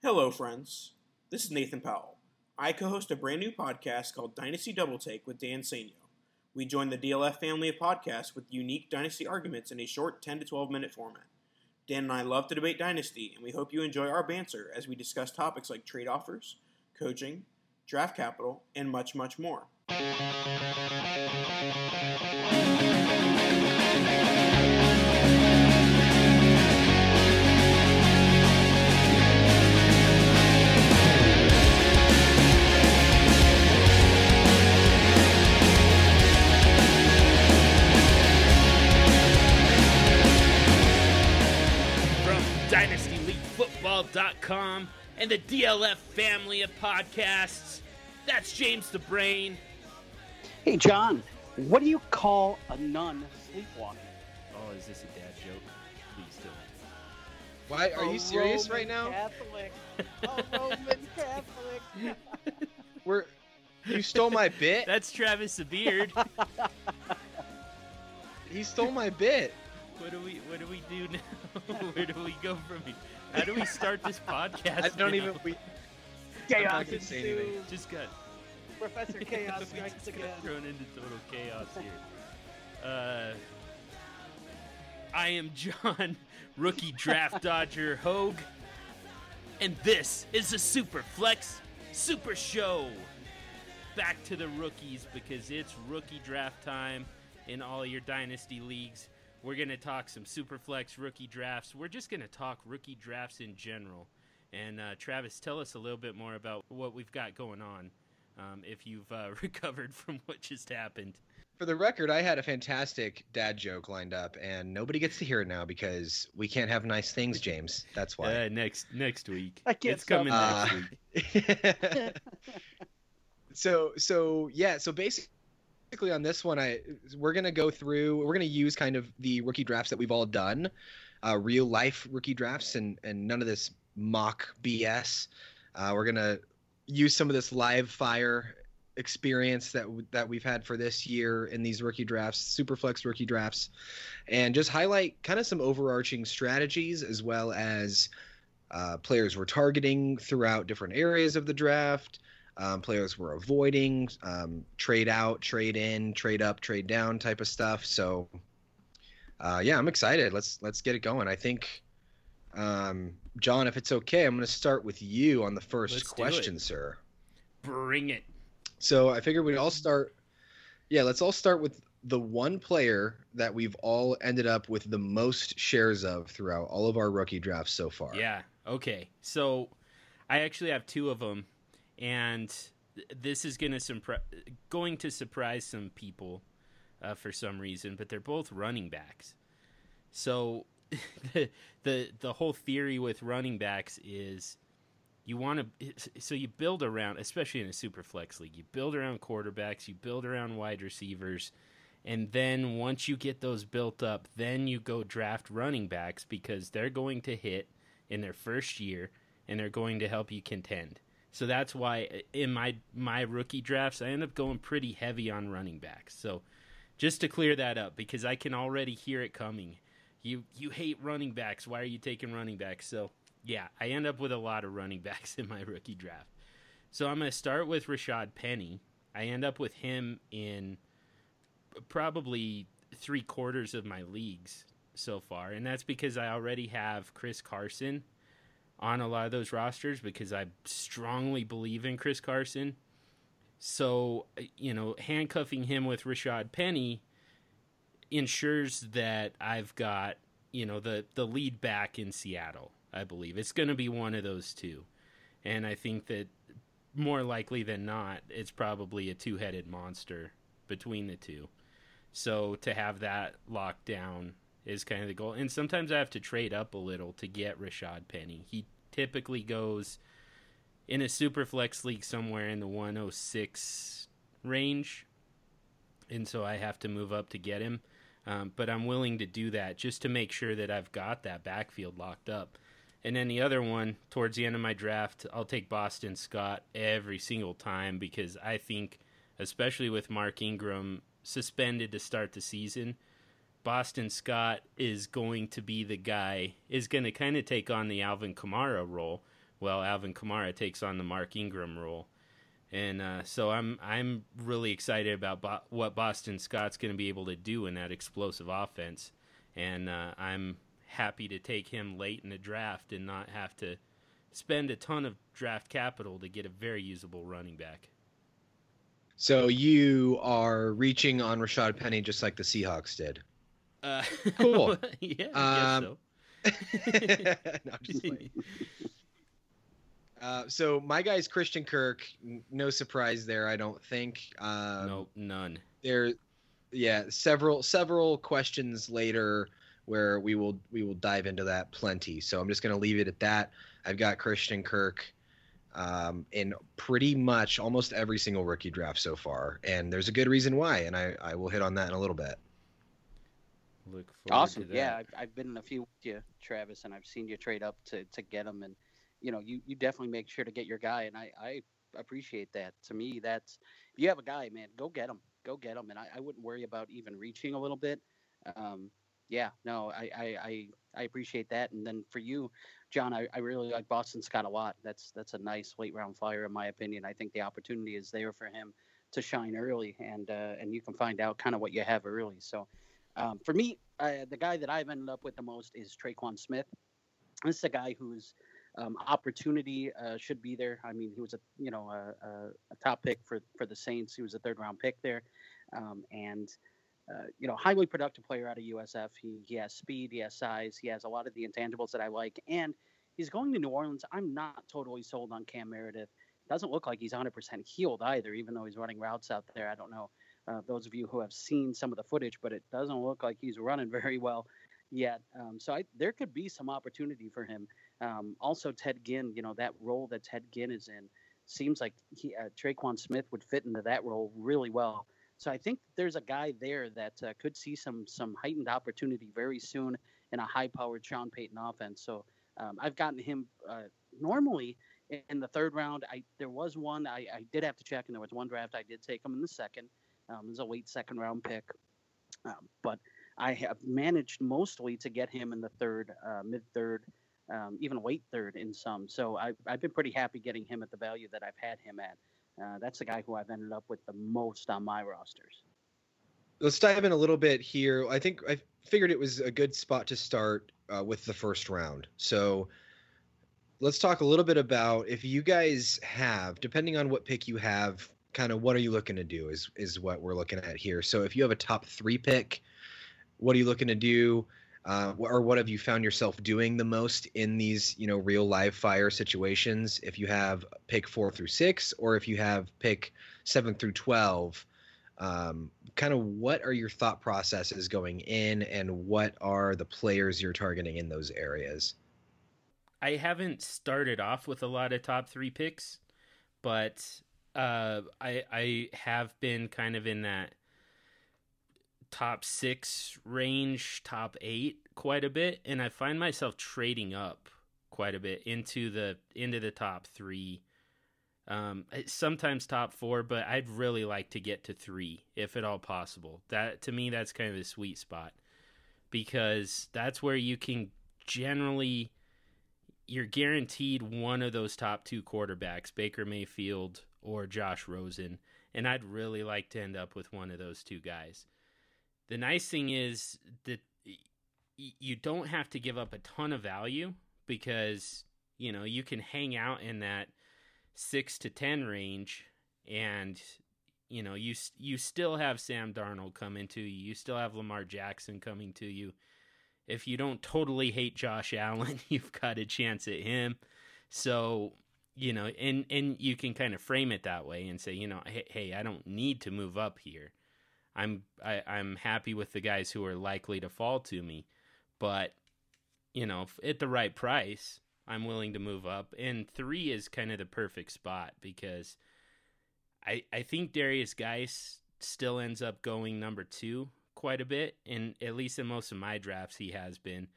Hello, friends. This is Nathan Powell. I co host a brand new podcast called Dynasty Double Take with Dan Sanyo. We join the DLF family of podcasts with unique Dynasty arguments in a short 10 to 12 minute format. Dan and I love to debate Dynasty, and we hope you enjoy our banter as we discuss topics like trade offers, coaching, draft capital, and much, much more. DynastyLeagueFootball.com and the DLF family of podcasts. That's James the Brain. Hey, John, what do you call a nun sleepwalking? Oh, is this a dad joke? Please don't. Why are A you serious Roman right now? Catholic. A Roman Catholic. We're you stole my bit. That's Travis the Beard. He stole my bit. what do we what do we do now? Where do we go from here? How do we start this podcast? I don't now? even. We, Chaos not anything. ensues. just got Professor Chaos we strikes just again. got thrown into total chaos here. Uh, I am John, rookie draft dodger Hogue, and this is the Super Flex Super Show. Back to the rookies because it's rookie draft time in all your dynasty leagues. We're going to talk some Superflex rookie drafts. We're just going to talk rookie drafts in general. And uh, Travis, tell us a little bit more about what we've got going on um, if you've uh, recovered from what just happened. for the record, I had a fantastic dad joke lined up, and nobody gets to hear it now because we can't have nice things, James. That's why. Uh, next next week. I can't it's coming stop. next week. so so yeah so basically on this one i we're gonna go through we're gonna use kind of the rookie drafts that we've all done uh, real life rookie drafts and and none of this mock bs uh, we're gonna use some of this live fire experience that that we've had for this year in these rookie drafts superflex rookie drafts and just highlight kind of some overarching strategies as well as uh, players we're targeting throughout different areas of the draft um, players were avoiding um, trade out, trade in, trade up, trade down type of stuff. So, uh, yeah, I'm excited. Let's let's get it going. I think, um, John, if it's okay, I'm going to start with you on the 1st Let's question, sir. Bring it. So I figured we'd all start. Yeah, let's all start with the one player that we've all ended up with the most shares of throughout all of our rookie drafts so far. Yeah. Okay. So I actually have two of them, and th- this is gonna surpri- going to surprise some people uh, for some reason, but they're both running backs. So the the the whole theory with running backs is you want to so you build around especially in a super flex league you build around quarterbacks you build around wide receivers and then once you get those built up then you go draft running backs because they're going to hit in their first year and they're going to help you contend so that's why uh, in my my rookie drafts i end up going pretty heavy on running backs so just to clear that up because i can already hear it coming you you hate running backs why are you taking running backs so yeah, I end up with a lot of running backs in my rookie draft. So I'm going to start with Rashad Penny. I end up with him in probably three quarters of my leagues so far. And that's because I already have Chris Carson on a lot of those rosters because I strongly believe in Chris Carson. So, you know, handcuffing him with Rashad Penny ensures that I've got, you know, the, the lead back in Seattle. I believe it's going to be one of those two, and I think that more likely than not, it's probably a two-headed monster between the two. So to have that locked down is kind of the goal. And sometimes I have to trade up a little to get Rashad Penny. He typically goes in a super flex league somewhere in the 106 range, and so I have to move up to get him. Um, but I'm willing to do that just to make sure that I've got that backfield locked up. And then the other one, towards the end of my draft, I'll take Boston Scott every single time because I think, especially with Mark Ingram suspended to start the season, Boston Scott is going to be the guy, is going to kind of take on the Alvin Kamara role, well, Alvin Kamara takes on the Mark Ingram role. And uh, so I'm I'm really excited about bo- what Boston Scott's going to be able to do in that explosive offense, and uh, I'm happy to take him late in the draft and not have to spend a ton of draft capital to get a very usable running back. So you are reaching on Rashad Penny just like the Seahawks did. Uh, Cool. yeah, I Um, guess so. No, just playing. Uh, so my guy's Christian Kirk. No surprise there, I don't think. Um, nope, none. There, yeah, several several questions later where we will we will dive into that plenty. So I'm just going to leave it at that. I've got Christian Kirk um, in pretty much almost every single rookie draft so far, and there's a good reason why, and I I will hit on that in a little bit. Look forward Awesome. to that. Yeah, I've, I've been in a few with you, Travis, and I've seen you trade up to, to get them. And, you know, you, you definitely make sure to get your guy. And I, I appreciate that. To me, that's, if you have a guy, man, go get him. Go get him. And I, I wouldn't worry about even reaching a little bit. Um, yeah, no, I, I, I, I appreciate that. And then for you, John, I, I really like Boston Scott a lot. That's that's a nice late round flyer in my opinion. I think the opportunity is there for him to shine early, and uh, and you can find out kind of what you have early. So um, for me, the guy that I've ended up with the most is Tre'Quan Smith. This is a guy whose um, opportunity uh, should be there. I mean, he was a you know a, a, a top pick for for the Saints. He was a third round pick there, um, and uh, you know, highly productive player out of USF. He, he has speed, he has size, he has a lot of the intangibles that I like, and he's going to New Orleans. I'm not totally sold on Cam Meredith. Doesn't look like he's 100% healed either, even though he's running routes out there. I don't know uh, those of you who have seen some of the footage, but it doesn't look like he's running very well yet. Um, so I, there could be some opportunity for him. Um, also, Ted Ginn, you know, that role that Ted Ginn is in seems like he, uh, Tre'Quan Smith would fit into that role really well. So I think there's a guy there that uh, could see some some heightened opportunity very soon in a high-powered Sean Payton offense. So um, I've gotten him uh, normally in the third round. I there was one I, I did have to check, and there was one draft I did take him in the second. Um, a late second round pick, um, but I have managed mostly to get him in the third, uh, mid third, um, even late third in some. So I've I've been pretty happy getting him at the value that I've had him at. Uh, that's the guy who I've ended up with the most on my rosters. Let's dive in a little bit here. I think I figured it was a good spot to start uh, with the first round. So let's talk a little bit about if you guys have, depending on what pick you have, kind of what are you looking to do is is what we're looking at here. So if you have a top three pick, what are you looking to do? Uh, or what have you found yourself doing the most in these, you know, real live fire situations? If you have pick four through six, or if you have pick seven through twelve, um, kind of what are your thought processes going in, and what are the players you're targeting in those areas? I haven't started off with a lot of top three picks, but uh, I I have been kind of in that top six range, top eight quite a bit, and I find myself trading up quite a bit into the into the top three. Um, sometimes top four, but I'd really like to get to three if at all possible. That to me, that's kind of the sweet spot because that's where you can generally you're guaranteed one of those top two quarterbacks, Baker Mayfield or Josh Rosen, and I'd really like to end up with one of those two guys. The nice thing is that you don't have to give up a ton of value because you know you can hang out in that six to ten range, and you know you you still have Sam Darnold coming to you, you still have Lamar Jackson coming to you. If you don't totally hate Josh Allen, you've got a chance at him. So you know, and and you can kind of frame it that way and say, you know, hey, hey I don't need to move up here. I'm I, I'm happy with the guys who are likely to fall to me, but you know, at the right price, I'm willing to move up. And three is kind of the perfect spot because I I think Darius Guice still ends up going number two quite a bit, and at least in most of my drafts he has been.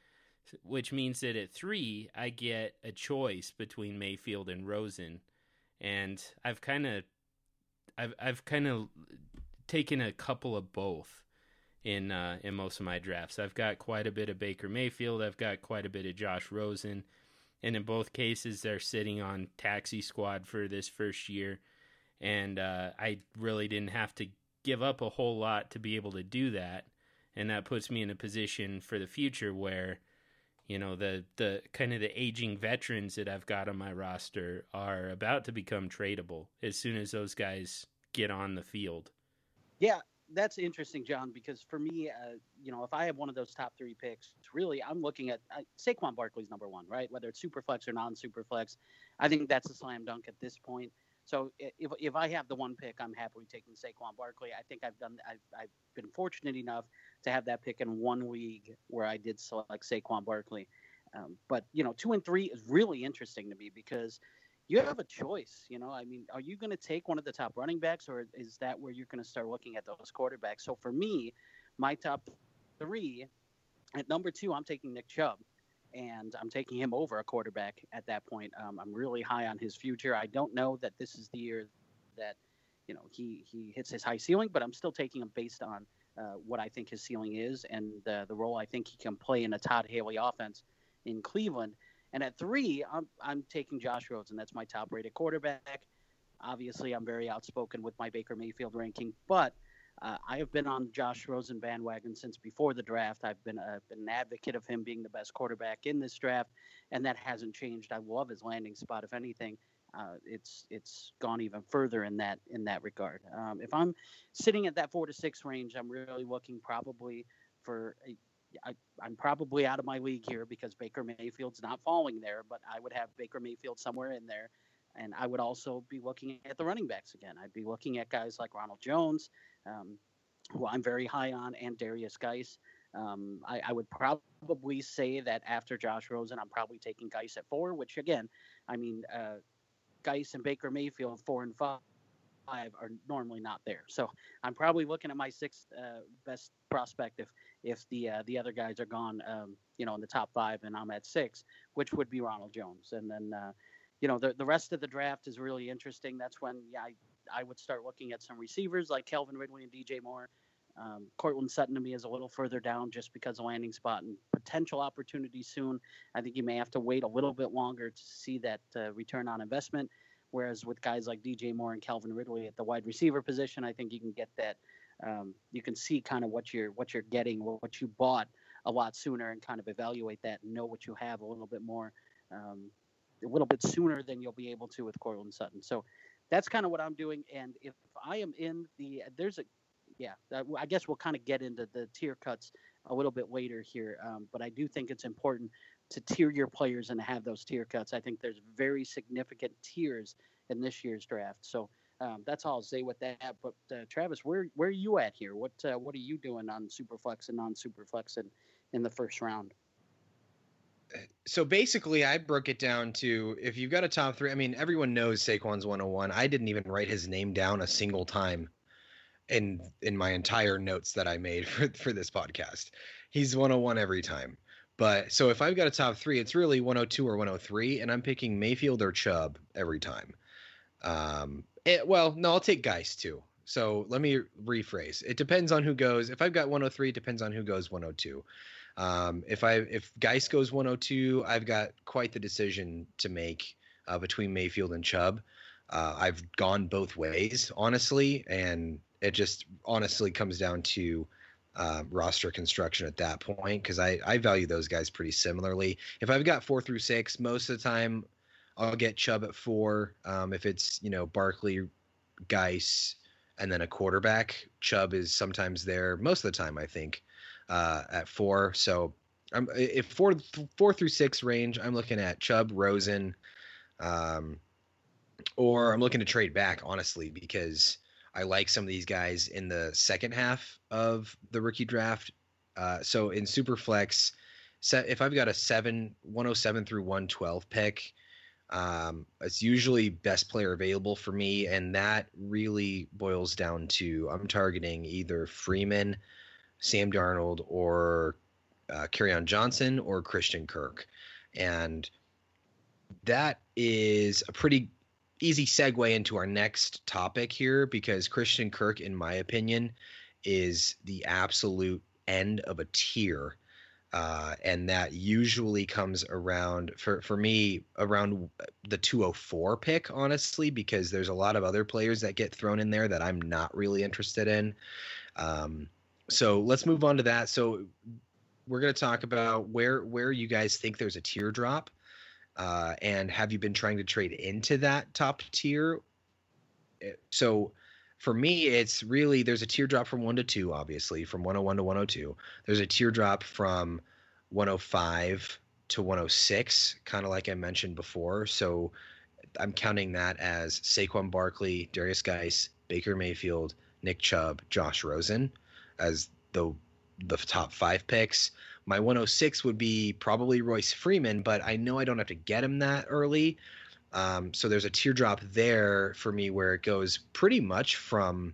Which means that at three I get a choice between Mayfield and Rosen, and I've kind of I've I've kind of taken a couple of both in uh, in most of my drafts. I've got quite a bit of Baker Mayfield. I've got quite a bit of Josh Rosen, and in both cases, they're sitting on taxi squad for this first year. And uh, I really didn't have to give up a whole lot to be able to do that. And that puts me in a position for the future where, you know, the, the kind of the aging veterans that I've got on my roster are about to become tradable as soon as those guys get on the field. Yeah, that's interesting, John, because for me, uh, you know, if I have one of those top three picks, really, I'm looking at uh, Saquon Barkley's number one, right? Whether it's super flex or non super flex, I think that's a slam dunk at this point. So if, if I have the one pick, I'm happily taking Saquon Barkley. I think I've done I've, I've been fortunate enough to have that pick in one league where I did select Saquon Barkley. Um, but you know, two and three is really interesting to me because you have a choice. You know, I mean, are you going to take one of the top running backs, or is that where you're going to start looking at those quarterbacks? So for me, my top three, at number two, I'm taking Nick Chubb, and I'm taking him over a quarterback at that point. Um, I'm really high on his future. I don't know that this is the year that you know he he hits his high ceiling, but I'm still taking him based on uh, what I think his ceiling is and uh, the role I think he can play in a Todd Haley offense in Cleveland. And at three, I'm, I'm taking Josh Rosen. That's my top rated quarterback. Obviously, I'm very outspoken with my Baker Mayfield ranking, but uh, I have been on Josh Rosen bandwagon since before the draft. I've been, been an advocate of him being the best quarterback in this draft, and that hasn't changed. I love his landing spot. If anything, uh, it's it's gone even further in that in that regard. Um, if I'm sitting at that four to six range, I'm really looking probably for a, I, am probably out of my league here because Baker Mayfield's not falling there, but I would have Baker Mayfield somewhere in there. And I would also be looking at the running backs again. I'd be looking at guys like Ronald Jones, um, who I'm very high on, and Darius Guice. Um, I, I, would probably say that after Josh Rosen, I'm probably taking Guice at four, which again, I mean, uh, Guice and Baker Mayfield, four and five five are normally not there. So I'm probably looking at my sixth uh, best prospect if if the uh, the other guys are gone, um, you know, in the top five, and I'm at six, which would be Ronald Jones. And then, uh, you know, the the rest of the draft is really interesting. That's when yeah, I I would start looking at some receivers like Calvin Ridley and DJ Moore. Um, Courtland Sutton to me is a little further down just because of landing spot and potential opportunity soon. I think you may have to wait a little bit longer to see that uh, return on investment. Whereas with guys like DJ Moore and Calvin Ridley at the wide receiver position, I think you can get that. Um, you can see kind of what you're what you're getting, what you bought a lot sooner, and kind of evaluate that and know what you have a little bit more, um, a little bit sooner than you'll be able to with Courtland Sutton. So that's kind of what I'm doing. And if I am in the there's a yeah, I guess we'll kind of get into the tier cuts a little bit later here. Um, but I do think it's important to tier your players and have those tier cuts. I think there's very significant tiers in this year's draft. So um, that's all I'll say with that. But uh, Travis, where where are you at here? What uh, what are you doing on Superflex and non Superflex in, in the first round? So basically, I broke it down to if you've got a top three. I mean, everyone knows Saquon's 101. I didn't even write his name down a single time in in my entire notes that I made for for this podcast. He's 101 every time. But so if I've got a top three, it's really 102 or 103, and I'm picking Mayfield or Chubb every time. Um, it, well, no, I'll take Guice too. So let me rephrase. It depends on who goes. If I've got 103, it depends on who goes 102. Um, if I if Guice goes 102, I've got quite the decision to make uh, between Mayfield and Chubb. Uh, I've gone both ways, honestly, and it just honestly comes down to uh, roster construction at that point because I, I value those guys pretty similarly. If I've got four through six, most of the time I'll get Chubb at four. Um, if it's you know Barkley, Guice, and then a quarterback, Chubb is sometimes there most of the time. I think uh, at four. So I'm if four four through six range, I'm looking at Chubb, Rosen, um, or I'm looking to trade back honestly because I like some of these guys in the second half of the rookie draft. Uh, so in Superflex, set if I've got a seven 107 through 112 pick, um, it's usually best player available for me, and that really boils down to I'm targeting either Freeman, Sam Darnold, or uh, on Johnson or Christian Kirk, and that is a pretty easy segue into our next topic here because Christian Kirk, in my opinion, is the absolute end of a tier. Uh, and that usually comes around for for me around the 204 pick honestly because there's a lot of other players that get thrown in there that I'm not really interested in. Um, so let's move on to that. So we're going to talk about where where you guys think there's a teardrop, uh, and have you been trying to trade into that top tier? Eh, so for me, it's really there's a teardrop from one to two, obviously, from 101 to 102. There's a teardrop from 105 to 106, kind of like I mentioned before. So I'm counting that as Saquon Barkley, Darius Guice, Baker Mayfield, Nick Chubb, Josh Rosen as the the top five picks. My 106 would be probably Royce Freeman, but I know I don't have to get him that early. Um, so there's a teardrop there for me where it goes pretty much from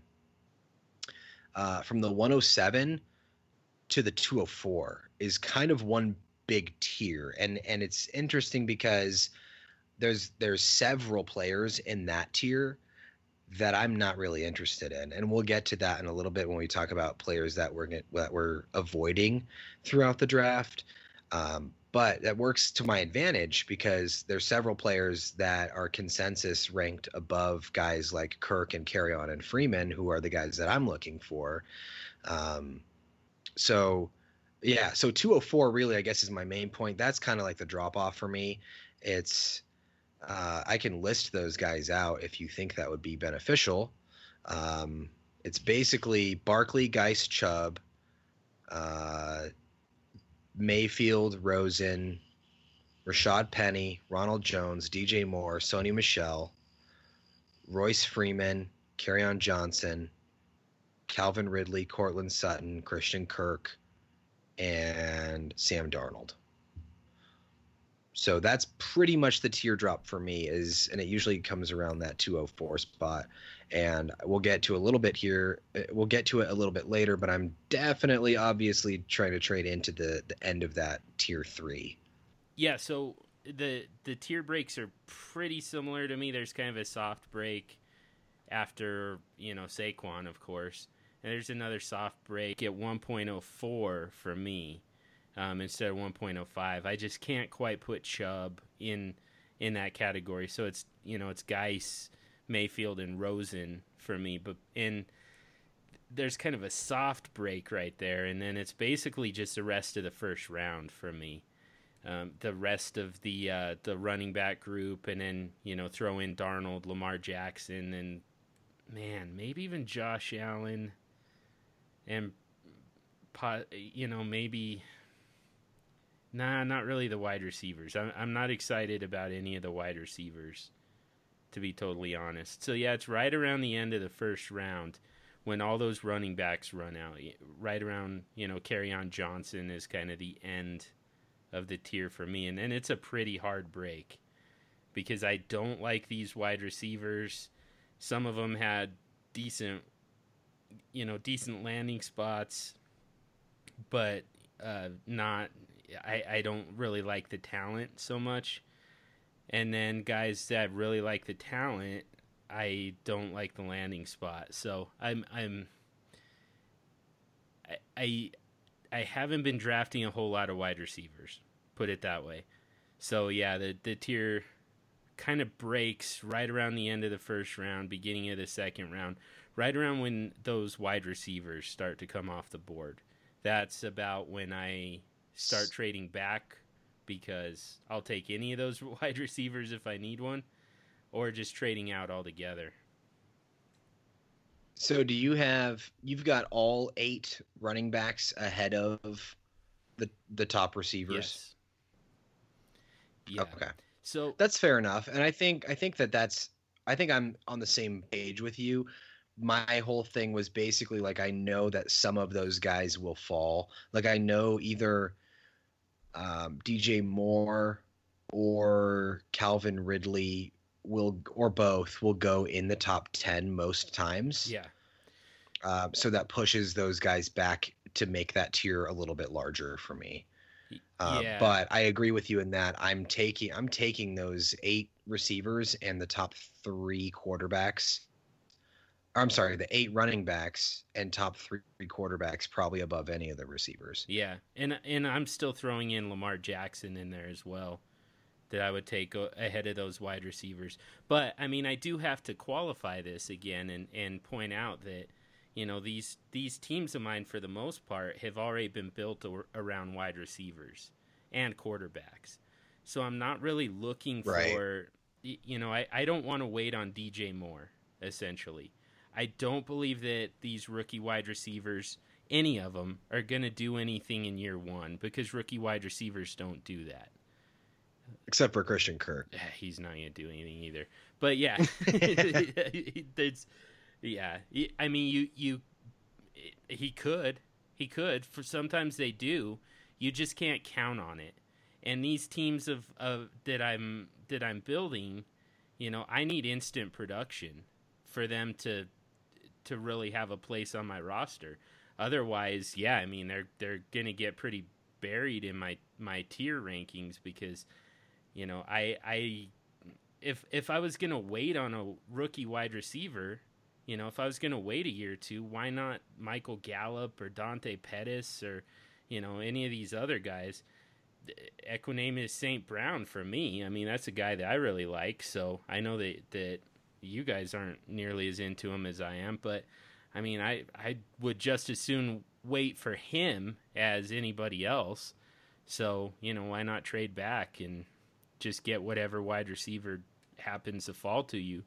uh, from the 107 to the 204 is kind of one big tier, and and it's interesting because there's there's several players in that tier that I'm not really interested in, and we'll get to that in a little bit when we talk about players that we're that we're avoiding throughout the draft. Um, but that works to my advantage because there's several players that are consensus ranked above guys like Kirk and Kerryon and Freeman, who are the guys that I'm looking for. Um, so, yeah, so 204 really, I guess, is my main point. That's kind of like the drop off for me. It's uh, I can list those guys out if you think that would be beneficial. Um, it's basically Barkley, Guice, Chubb, uh, Mayfield, Rosen, Rashad Penny, Ronald Jones, DJ Moore, Sony Michel, Royce Freeman, Kerryon Johnson, Calvin Ridley, Courtland Sutton, Christian Kirk, and Sam Darnold. So that's pretty much the teardrop for me is and it usually comes around that 204 spot and we'll get to a little bit here uh, we'll get to it a little bit later but I'm definitely obviously trying to trade into the the end of that tier 3. Yeah, so the the tier breaks are pretty similar to me. There's kind of a soft break after, you know, Saquon, of course. And there's another soft break at 1.04 for me um, instead of 1.05. I just can't quite put Chubb in in that category. So it's you know it's Guice, Mayfield, and Rosen for me. But in there's kind of a soft break right there, and then it's basically just the rest of the first round for me. Um, the rest of the uh, the running back group, and then you know throw in Darnold, Lamar Jackson, and man, maybe even Josh Allen, and you know maybe Nah, not really the wide receivers. I'm I'm not excited about any of the wide receivers, to be totally honest. So yeah, it's right around the end of the first round when all those running backs run out. Right around, you know, Kerryon Johnson is kind of the end of the tier for me, and then it's a pretty hard break because I don't like these wide receivers. Some of them had decent, you know, decent landing spots, but uh, not I, I don't really like the talent so much. And then guys that really like the talent, I don't like the landing spot. So I'm I'm I I, I haven't been drafting a whole lot of wide receivers, put it that way. So yeah, the the tier kind of breaks right around the end of the first round, beginning of the second round, right around when those wide receivers start to come off the board. That's about when I start trading back because I'll take any of those wide receivers if I need one, or just trading out altogether. So, do you have you've got all eight running backs ahead of the the top receivers? Yes. Yeah. Okay. So that's fair enough, and I think I think that that's I think I'm on the same page with you my whole thing was basically like I know that some of those guys will fall. Like I know either um, DJ Moore or Calvin Ridley will or both will go in the top 10 most times. Yeah. Um, so that pushes those guys back to make that tier a little bit larger for me. Uh, yeah. But I agree with you in that I'm taking I'm taking those eight receivers and the top three quarterbacks I'm sorry, the eight running backs and top three quarterbacks probably above any of the receivers. Yeah, and and I'm still throwing in Lamar Jackson in there as well, that I would take ahead of those wide receivers. But I mean, I do have to qualify this again and and point out that you know these these teams of mine for the most part have already been built around wide receivers and quarterbacks. So I'm not really looking right. for you know, I, I don't want to wait on DJ Moore, essentially. I don't believe that these rookie wide receivers, any of them, are going to do anything in year one because rookie wide receivers don't do that. Except for Christian Kirk. Eh, he's not going to do anything either. But yeah, it's, yeah. I mean, you, you, eh, he could. He could. For sometimes they do. You just can't count on it. And these teams of, of that I'm that I'm building, you know, I need instant production for them to to really have a place on my roster. Otherwise, yeah, I mean they're they're gonna get pretty buried in my my tier rankings because you know I I if if I was gonna wait on a rookie wide receiver, you know if I was gonna wait a year or two, why not Michael Gallup or Dante Pettis or you know any of these other guys? Equanimeous St. Brown for me. I mean, that's a guy that I really like. So I know that that you guys aren't nearly as into him as I am, but I mean, I I would just as soon wait for him as anybody else. So you know, why not trade back and just get whatever wide receiver happens to fall to you?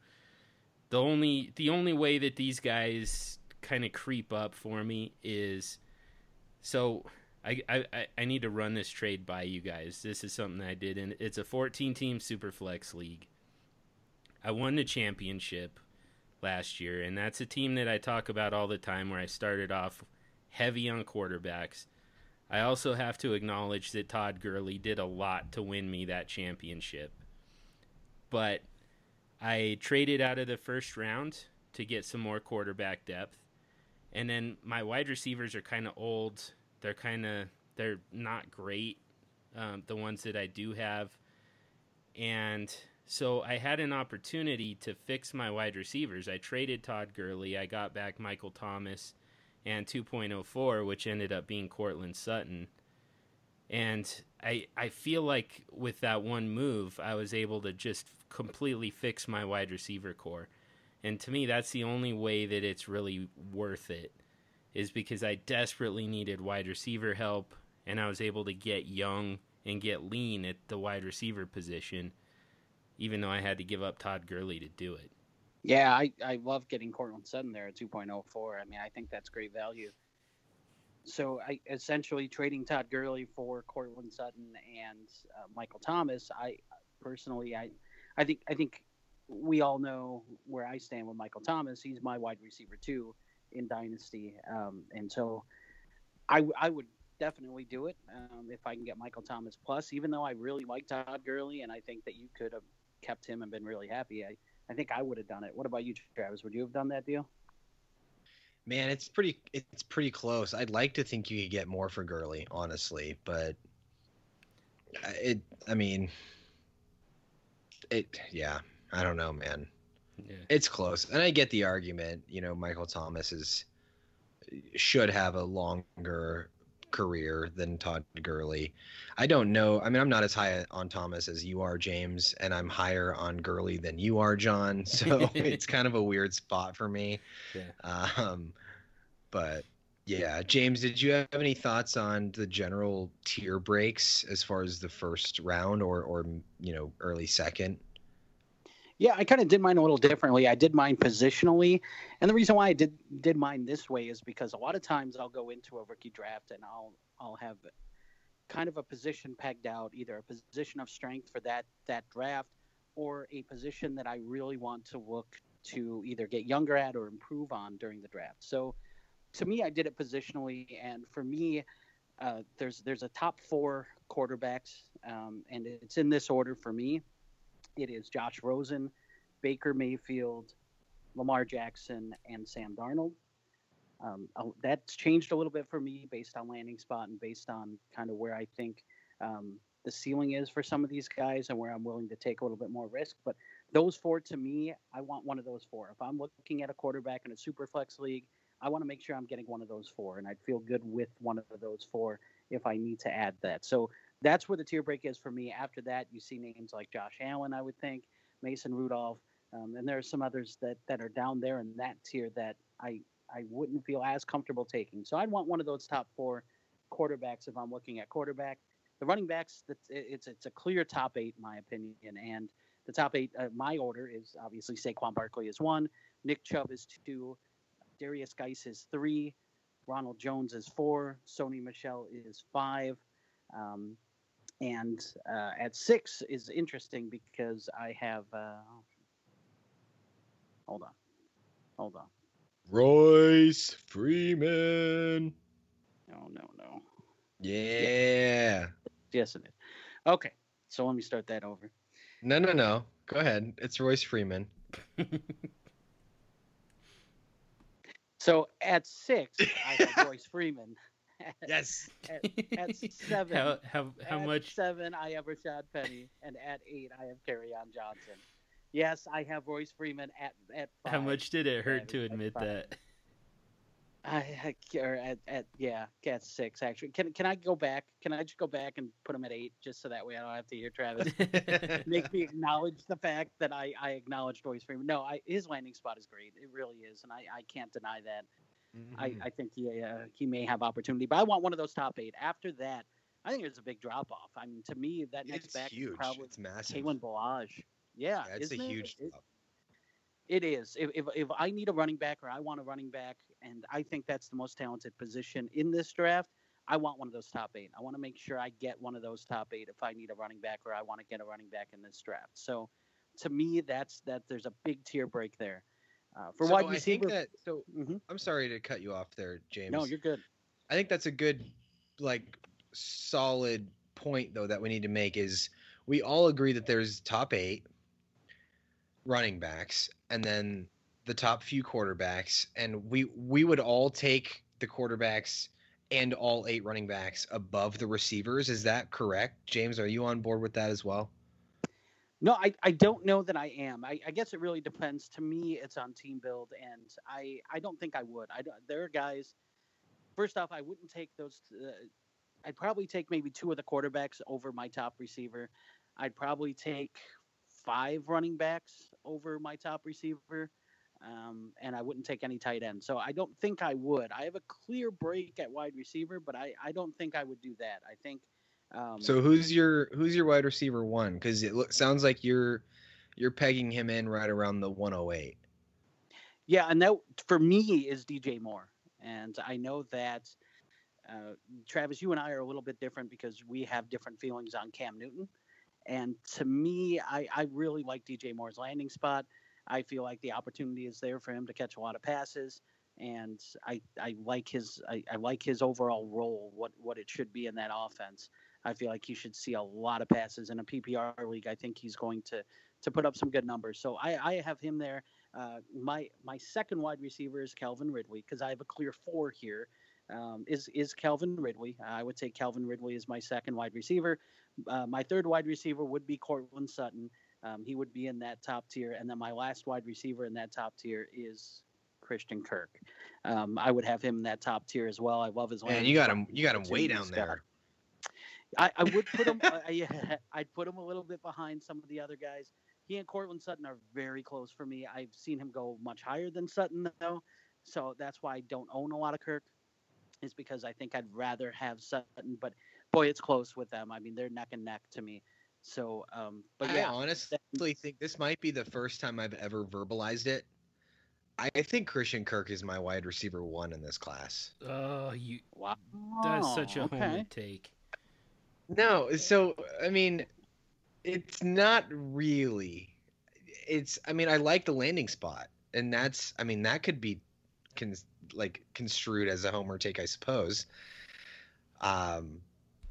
The only the only way that these guys kind of creep up for me is so I, I, I need to run this trade by you guys. This is something I did, and it's a 14 team Superflex league. I won the championship last year, and that's a team that I talk about all the time where I started off heavy on quarterbacks. I also have to acknowledge that Todd Gurley did a lot to win me that championship. But I traded out of the first round to get some more quarterback depth. And then my wide receivers are kind of old they're kind of they're not great. Um, the ones that I do have, and so I had an opportunity to fix my wide receivers. I traded Todd Gurley. I got back Michael Thomas and 2.04, which ended up being Courtland Sutton. And I I feel like with that one move, I was able to just completely fix my wide receiver core. And to me, that's the only way that it's really worth it is because I desperately needed wide receiver help, and I was able to get young and get lean at the wide receiver position, even though I had to give up Todd Gurley to do it. Yeah, I, I love getting Courtland Sutton there at 2.04. I mean, I think that's great value. So I essentially trading Todd Gurley for Courtland Sutton and uh, Michael Thomas. I personally, I, I think, I think we all know where I stand with Michael Thomas. He's my wide receiver too in Dynasty, um, and so I, I would definitely do it um, if I can get Michael Thomas plus. Even though I really like Todd Gurley, and I think that you could have kept him and been really happy. I, I think I would have done it. What about you, Travis? Would you have done that deal? Man, it's pretty it's pretty close. I'd like to think you could get more for Gurley, honestly, but it I mean it yeah, I don't know, man. Yeah. It's close, and I get the argument. You know, Michael Thomas is should have a longer career than Todd Gurley. I don't know. I mean, I'm not as high on Thomas as you are, James, and I'm higher on Gurley than you are, John. So it's kind of a weird spot for me. Yeah. Um, but yeah, James, did you have any thoughts on the general tier breaks as far as the first round or or you know early second? Yeah, I kind of did mine a little differently. I did mine positionally, and the reason why I did did mine this way is because a lot of times I'll go into a rookie draft and I'll I'll have kind of a position pegged out, either a position of strength for that that draft, or a position that I really want to look to either get younger at or improve on during the draft. So, to me, I did it positionally, and for me, uh, there's there's a top four quarterbacks, um, and it's in this order for me. It is Josh Rosen, Baker Mayfield, Lamar Jackson, and Sam Darnold. Um, that's changed a little bit for me based on landing spot and based on kind of where I think um, the ceiling is for some of these guys and where I'm willing to take a little bit more risk. But those four to me, I want one of those four. If I'm looking at a quarterback in a super flex league, I want to make sure I'm getting one of those four, and I'd feel good with one of those four if I need to add that. So that's where the tier break is for me. After that, you see names like Josh Allen, I would think, Mason Rudolph, um, and there are some others that that are down there in that tier that I I wouldn't feel as comfortable taking. So I'd want one of those top four quarterbacks if I'm looking at quarterback. The running backs, it's it's a clear top eight in my opinion, and the top eight. Uh, my order is obviously Saquon Barkley is one, Nick Chubb is two, Darius Guice is three, Ronald Jones is four, Sony Michel is five, um, and uh, at six is interesting because I have. Uh, hold on, hold on. Royce Freeman. No, no, no. Yeah. Yes, it is. Okay, so let me start that over. No, no, no. Go ahead. It's Royce Freeman. so at six, I have Royce Freeman. Yes. At, at seven, how how, how at much? Seven, I have Rashad Penny, and at eight, I have on Johnson. Yes, I have Royce Freeman at at. Five. How much did it hurt to admit that? I, or at, at yeah, at six actually. Can can I go back? Can I just go back and put him at eight, just so that way I don't have to hear Travis make me acknowledge the fact that I I acknowledge Royce Freeman. No, I his landing spot is great. It really is, and I I can't deny that. Mm-hmm. I I think he uh, he may have opportunity, but I want one of those top eight. After that, I think there's a big drop off. I mean, to me, that next it's back huge. is probably it's massive. Kalen. Yeah, yeah it's a huge. It, it is. If, if, if I need a running back or I want a running back, and I think that's the most talented position in this draft, I want one of those top eight. I want to make sure I get one of those top eight if I need a running back or I want to get a running back in this draft. So, to me, that's that. There's a big tier break there. Uh, for so wide receiver, I think that, so mm-hmm. I'm sorry to cut you off there, James. No, you're good. I think that's a good, like, solid point though that we need to make is we all agree that there's top eight running backs and then the top few quarterbacks and we we would all take the quarterbacks and all eight running backs above the receivers is that correct james are you on board with that as well no i, I don't know that i am I, I guess it really depends to me it's on team build and i i don't think i would i there are guys first off i wouldn't take those uh, i'd probably take maybe two of the quarterbacks over my top receiver i'd probably take five running backs over my top receiver. Um, and I wouldn't take any tight end. So I don't think I would. I have a clear break at wide receiver, but I, I don't think I would do that. I think. Um, so who's your who's your wide receiver one? Because it lo- sounds like you're you're pegging him in right around the 108. Yeah, and that for me is DJ Moore, and I know that uh, Travis, you and I are a little bit different because we have different feelings on Cam Newton. And to me, I, I really like DJ Moore's landing spot. I feel like the opportunity is there for him to catch a lot of passes, and I, I like his I, I like his overall role, what what it should be in that offense. I feel like he should see a lot of passes in a PPR league. I think he's going to to put up some good numbers. So I, I have him there. Uh, my my second wide receiver is Calvin Ridley because I have a clear four here. Um, is is Calvin Ridley? I would say Calvin Ridley is my second wide receiver. Uh, my third wide receiver would be Courtland Sutton. Um, he would be in that top tier. And then my last wide receiver in that top tier is Christian Kirk. Um, I would have him in that top tier as well. I love his. Man, you got him. You got him way down there. I, I, would put him. I, I'd put him a little bit behind some of the other guys. He and Courtland Sutton are very close for me. I've seen him go much higher than Sutton though, so that's why I don't own a lot of Kirk. Is because I think I'd rather have Sutton, but boy, it's close with them. I mean, they're neck and neck to me. So, um, but yeah, I honestly think this might be the first time I've ever verbalized it. I think Christian Kirk is my wide receiver one in this class. Oh, you wow, that's such a okay. take. No, so I mean, it's not really. It's I mean, I like the landing spot, and that's I mean that could be, con- like construed as a homer take, I suppose. Um,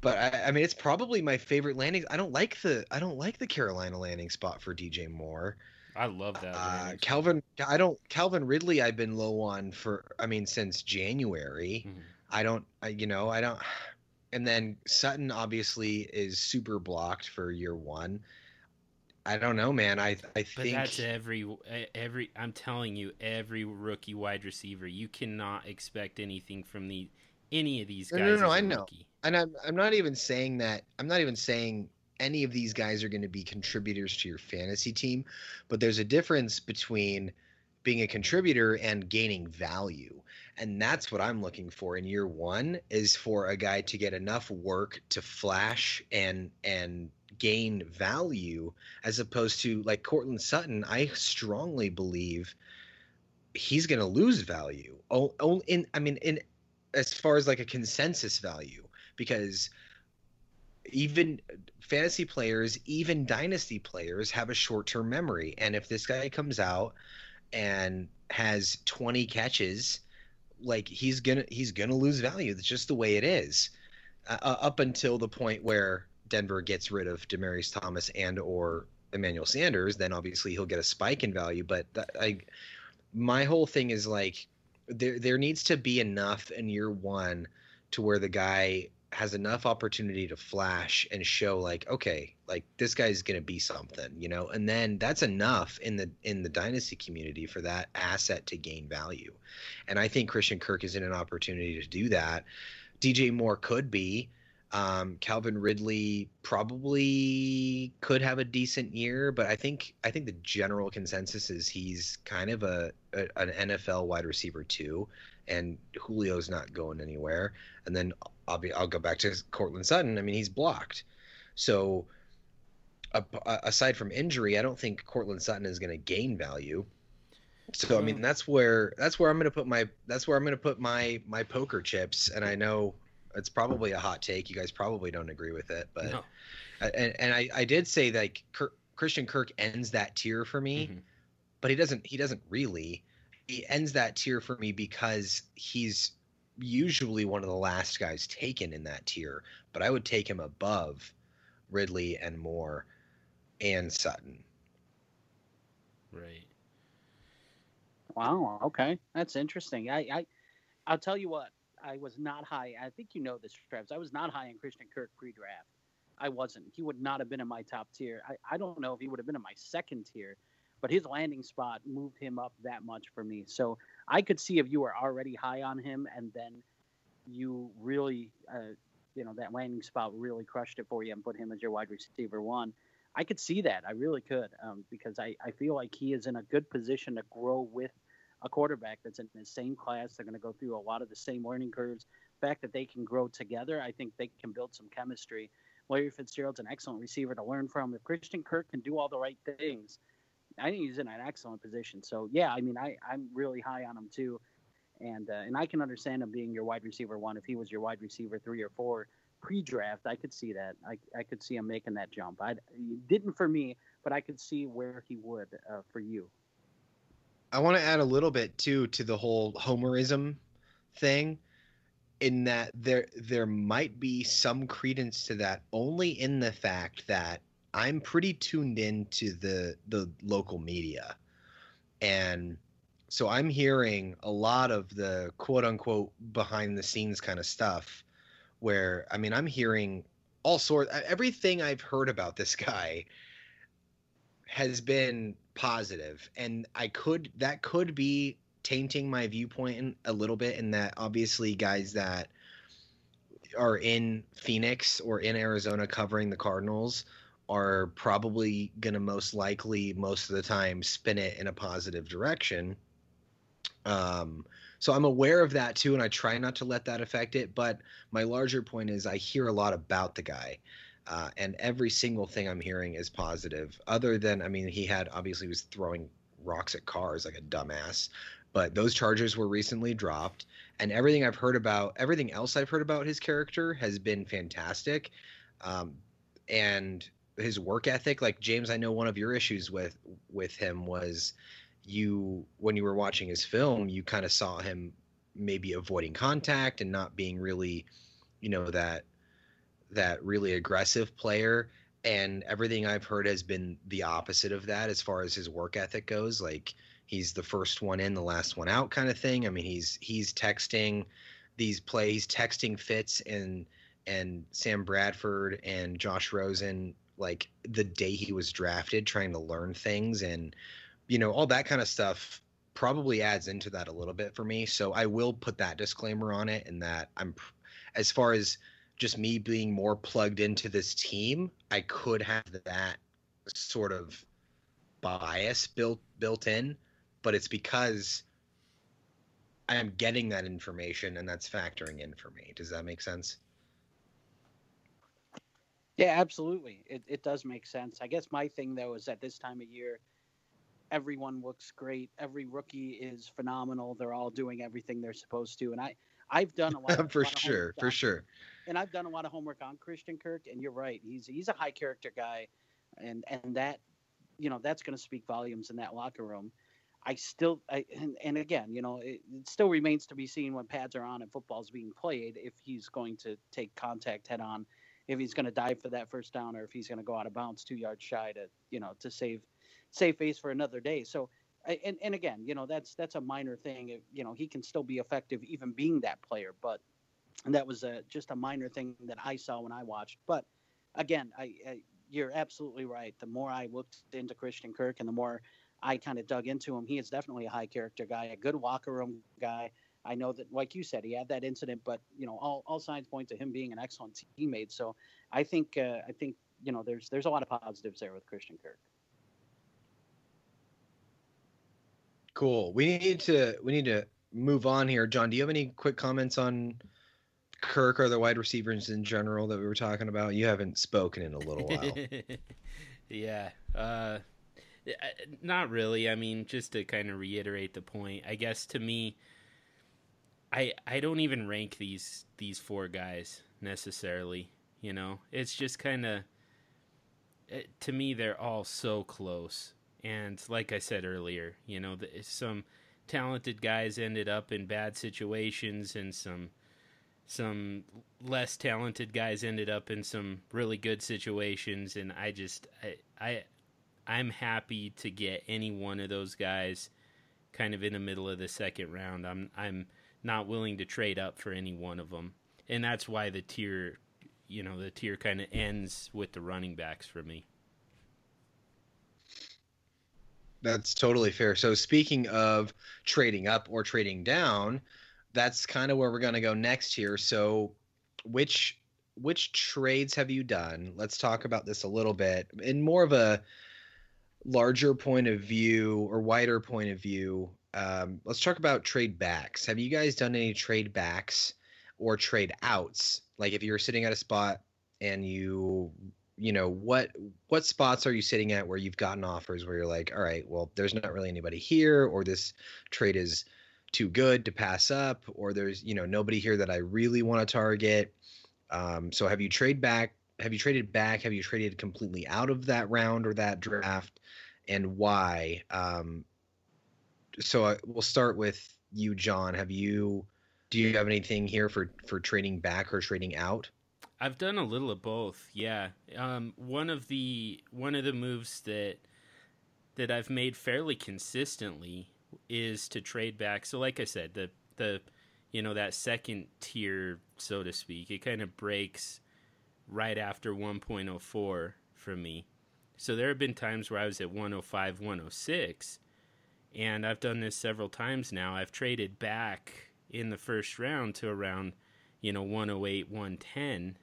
but I, I, mean, it's probably my favorite landing. I don't like the I don't like the Carolina landing spot for DJ Moore. I love that. Uh, Calvin, I don't Calvin Ridley. I've been low on for I mean since January. Mm-hmm. I don't, I, you know, I don't. And then Sutton obviously is super blocked for year one. I don't know, man. I I But think that's every every. I'm telling you, every rookie wide receiver. You cannot expect anything from the any of these No, guys. no, no, as a I know. rookie. and I'm I'm not even saying that I'm not even saying any of these guys are going to be contributors to your fantasy team, but there's a difference between being a contributor and gaining value. And that's what I'm looking for in year 1 is for a guy to get enough work to flash and and gain value as opposed to like Courtland Sutton, I strongly believe he's going to lose value. Oh, oh, in I mean in as far as like a consensus value because even fantasy players, even dynasty players have a short-term memory and if this guy comes out and has 20 catches like he's to he's to lose value. That's just the way it is. Uh, up until the point where Denver gets rid of Demaryius Thomas and or Emmanuel Sanders, then obviously he'll get a spike in value, but that, I my whole thing is like there there needs to be enough in year one to where the guy has enough opportunity to flash and show like okay like this guy's gonna be something you know? And then that's enough in the in the dynasty community for that asset to gain value. And i think christian kirk is in an opportunity to do that. Dj moore could be. Um, Calvin Ridley probably could have a decent year, but I think I think the general consensus is he's kind of a, a an NFL wide receiver too, and Julio's not going anywhere. And then I'll be I'll go back to Courtland Sutton. I mean he's blocked, so aside from injury, I don't think Courtland Sutton is going to gain value. So I mean that's where that's where I'm going to put my that's where I'm going to put my my poker chips, and I know it's probably a hot take. You guys probably don't agree with it, but No. and, and I, I did say like Kirk, Christian Kirk ends that tier for me, Mhm. but he doesn't he doesn't really. He ends that tier for me because he's usually one of the last guys taken in that tier, but I would take him above Ridley and Moore and Sutton. Right. Wow. Okay, that's interesting. I, I, I'll tell you what. I was not high. I think you know this, Travis. I was not high in Christian Kirk pre-draft. I wasn't. He would not have been in my top tier. I, I don't know if he would have been in my second tier, but his landing spot moved him up that much for me. So I could see if you were already high on him and then you really, uh, you know, that landing spot really crushed it for you and put him as your wide receiver one. I could see that. I really could um, because I, I feel like he is in a good position to grow with a quarterback that's in the same class. They're going to go through a lot of the same learning curves. The fact that they can grow together, I think they can build some chemistry. Larry Fitzgerald's an excellent receiver to learn from. If Christian Kirk can do all the right things, I think he's in an excellent position. So yeah, I mean, I, I'm really high on him too, and uh, and I can understand him being your wide receiver one. If he was your wide receiver three or four pre-draft, I could see that. I, I could see him making that jump. I didn't for me, but I could see where he would uh, for you. I want to add a little bit too to the whole homerism thing in that there there might be some credence to that only in the fact that I'm pretty tuned in to the the local media. And so I'm hearing a lot of the quote unquote behind the scenes kind of stuff where I mean I'm hearing all sorts everything I've heard about this guy has been positive and I could that could be tainting my viewpoint in, a little bit in that obviously guys that are in Phoenix or in Arizona covering the Cardinals are probably going to most likely most of the time spin it in a positive direction. Um so I'm aware of that too and I try not to let that affect it, but my larger point is I hear a lot about the guy. Uh, and every single thing I'm hearing is positive. Other than, I mean, he had obviously was throwing rocks at cars like a dumbass, but those charges were recently dropped. And everything I've heard about, everything else I've heard about his character has been fantastic. Um, and his work ethic, like James, I know one of your issues with with him was you when you were watching his film, you kind of saw him maybe avoiding contact and not being really, you know, that that really aggressive player. And everything i've heard has been the opposite of that as far as his work ethic goes. Like he's the first one in the last one out kind of thing. I mean he's he's texting these plays texting fitz and and sam bradford and josh rosen like the day he was drafted, trying to learn things and you know all that kind of stuff probably adds into that a little bit for me. So I will put that disclaimer on it, and that I'm as far as just me being more plugged into this team, I could have that sort of bias built built in, but it's because I am getting that information and that's factoring in for me. Does that make sense? Yeah, absolutely. It it does make sense. I guess my thing though is at this time of year, everyone looks great. Every rookie is phenomenal. They're all doing everything they're supposed to, and I I've done a lot of, for lot sure, for sure. And I've done a lot of homework on Christian Kirk, and you're right. He's he's a high character guy, and and that you know that's going to speak volumes in that locker room. I still, I, and, and again, you know, it, it, still remains to be seen when pads are on and football's being played if he's going to take contact head on if he's going to dive for that first down or if he's going to go out of bounds two yards shy to you know to save save face for another day. So and and again, you know that's that's a minor thing. You know he can still be effective even being that player, but and that was a just a minor thing that I saw when I watched. But again, I, I you're absolutely right. The more I looked into Christian Kirk and the more I kind of dug into him, he is definitely a high character guy, a good locker room guy. I know that, like you said, he had that incident, but you know, all, all signs point to him being an excellent teammate. So I think uh, I think you know there's there's a lot of positives there with Christian Kirk. Cool. We need to we need to move on here. John, do you have any quick comments on Kirk or the wide receivers in general that we were talking about? You haven't spoken in a little while. yeah. Uh, not really. I mean, just to kind of reiterate the point, I guess to me, I I don't even rank these these four guys necessarily. You know, it's just kind of eh, to me they're all so close. And like I said earlier, you know, some talented guys ended up in bad situations, and some some less talented guys ended up in some really good situations. And I just I I I'm happy to get any one of those guys kind of in the middle of the second round. I'm I'm not willing to trade up for any one of them, and that's why the tier, you know, the tier kind of ends with the running backs for me. That's totally fair. So speaking of trading up or trading down, that's kind of where we're going to go next here. So which which trades have you done? Let's talk about this a little bit in more of a larger point of view or wider point of view um, let's talk about trade backs. Have you guys done any trade backs or trade outs? Like if you're sitting at a spot and you you know what what spots are you sitting at where you've gotten offers where you're like all right well there's not really anybody here or this trade is too good to pass up or there's you know nobody here that i really want to target um, so have you trade back have you traded back have you traded completely out of that round or that draft and why um, so I, we'll start with you, John. Have you do you have anything here for for trading back or trading out? I've done a little of both. Yeah. Um, one of the one of the moves that that I've made fairly consistently is to trade back. So like I said, the the you know that second tier so to speak, it kind of breaks right after 1.04 for me. So there have been times where I was at 105, 106 and I've done this several times now. I've traded back in the first round to around, you know, 108, 110,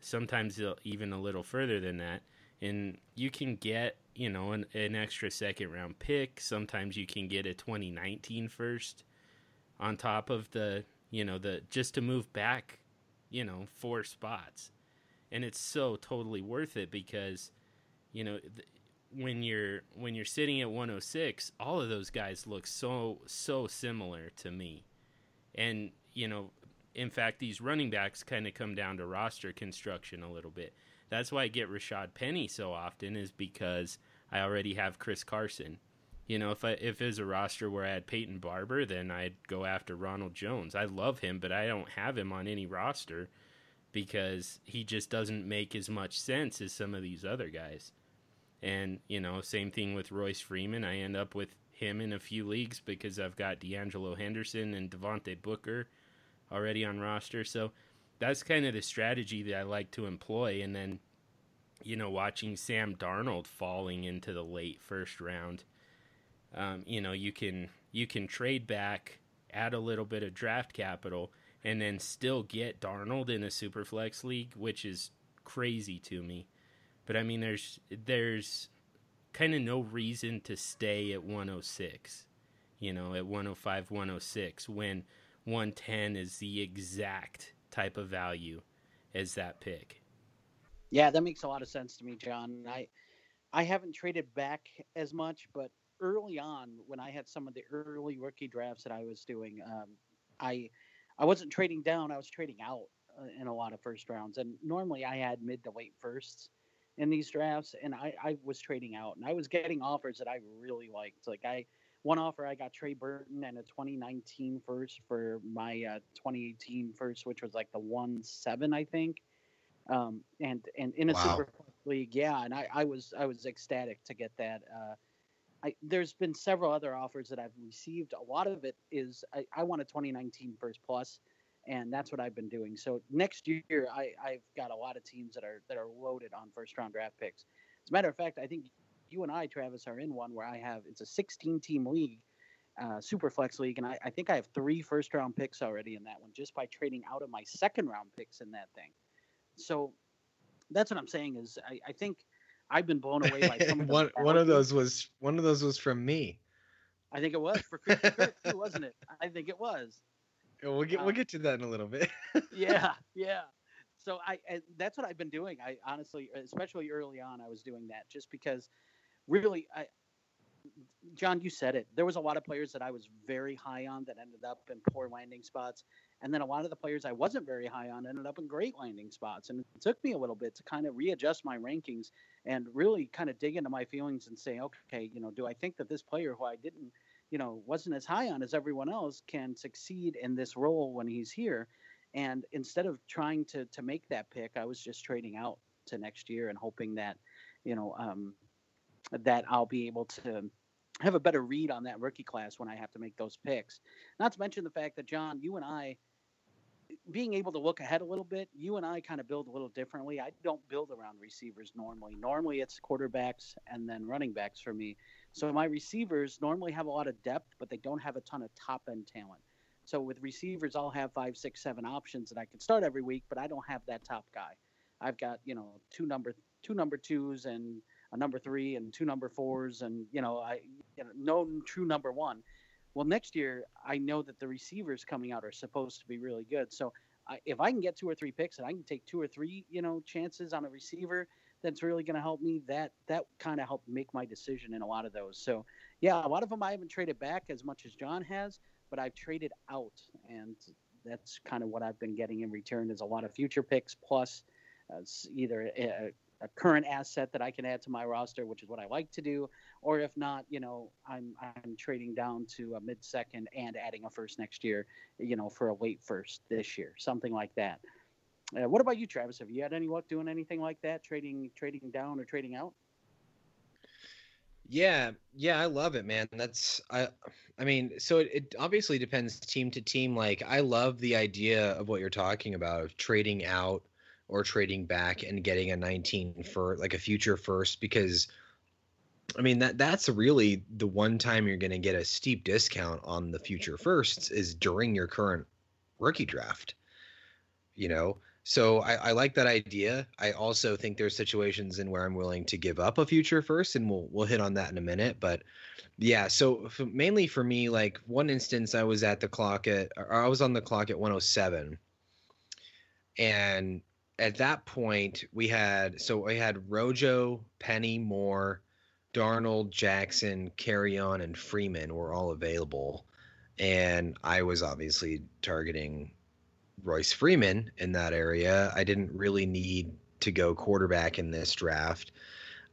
sometimes even a little further than that. And you can get, you know, an, an extra second round pick. Sometimes you can get a 2019 first on top of the, you know, the just to move back, you know, four spots. And it's so totally worth it because, you know, when you're when you're sitting at 106, all of those guys look so so similar to me. And, you know, in fact, these running backs kind of come down to roster construction a little bit. That's why I get Rashad Penny so often is because I already have Chris Carson. You know, if I if it's a roster where I had Peyton Barber, then I'd go after Ronald Jones. I love him, but I don't have him on any roster because he just doesn't make as much sense as some of these other guys. And, you know, same thing with Royce Freeman. I end up with him in a few leagues because I've got De'Angelo Henderson and Devontae Booker already on roster. So that's kind of the strategy that I like to employ. And then you know, watching Sam Darnold falling into the late first round, um, you know, you can you can trade back, add a little bit of draft capital, and then still get Darnold in a super flex league, which is crazy to me. But I mean, there's there's kind of no reason to stay at 106, you know, at 105, 106 when 110 is the exact type of value as that pick. Yeah, that makes a lot of sense to me, John. I I haven't traded back as much, but early on when I had some of the early rookie drafts that I was doing, um, I I wasn't trading down, I was trading out uh, in a lot of first rounds. And normally I had mid to late firsts in these drafts, and I, I was trading out, and I was getting offers that I really liked. Like I one offer I got Trey Burton and a 2019 first for my uh, 2018 first, which was like the one seven I think um, and and in a wow. super league, yeah, and I, I was I was ecstatic to get that. Uh, I, there's been several other offers that I've received. A lot of it is I, I want a 2019 first plus, and that's what I've been doing. So next year, I, I've got a lot of teams that are that are loaded on first round draft picks. As a matter of fact, I think you and I, Travis, are in one where I have it's a 16 team league, uh, super flex league, and I, I think I have three first round picks already in that one just by trading out of my second round picks in that thing. So that's what I'm saying is I, I think I've been blown away by some of one one of those was one of those was from me. I think it was for Christian Kirk too, wasn't it? I think it was. We'll get uh, we'll get to that in a little bit. yeah, yeah. So I, I that's what I've been doing. I honestly, especially early on, I was doing that just because, really, I John, you said it. There was a lot of players that I was very high on that ended up in poor landing spots, and then a lot of the players I wasn't very high on ended up in great landing spots. And it took me a little bit to kind of readjust my rankings and really kind of dig into my feelings and say, okay, you know, do I think that this player who I didn't, you know, wasn't as high on as everyone else can succeed in this role when he's here? And instead of trying to to make that pick, I was just trading out to next year and hoping that, you know, um, that I'll be able to have a better read on that rookie class when I have to make those picks. Not to mention the fact that John, you and I, being able to look ahead a little bit, you and I kind of build a little differently. I don't build around receivers normally. Normally it's quarterbacks and then running backs for me. So my receivers normally have a lot of depth, but they don't have a ton of top end talent. So with receivers, I'll have five, six, seven options that I can start every week, but I don't have that top guy. I've got you know two number two number twos and a number three and two number fours, and you know, I you know, no true number one. Well, next year I know that the receivers coming out are supposed to be really good. So I, if I can get two or three picks and I can take two or three, you know, chances on a receiver, that's really going to help me. That that kind of helped make my decision in a lot of those. So yeah, a lot of them I haven't traded back as much as John has, but I've traded out, and that's kind of what I've been getting in return is a lot of future picks plus uh, either a, a current asset that I can add to my roster, which is what I like to do. Or if not, you know, I'm I'm trading down to a mid second and adding a first next year, you know, for a late first this year, something like that. Uh, what about you, Travis? Have you had any luck doing anything like that, trading trading down or trading out? Yeah, yeah, I love it, man. That's I I mean, so it, it, obviously depends team to team. Like I love the idea of what you're talking about of trading out or trading back and getting a 19 for like a future first because I mean that that's really the one time you're going to get a steep discount on the future firsts is during your current rookie draft. You know, so I, I like that idea. I also think there's situations in where I'm willing to give up a future first, and we'll we'll hit on that in a minute. But yeah, so mainly for me, like one instance, I was at the clock at, I was on the clock at 107, and at that point we had so we had Rojo, Penny, Moore, Darnold, Jackson, Kerryon, and Freeman were all available, and I was obviously targeting Royce Freeman in that area. I didn't really need to go quarterback in this draft.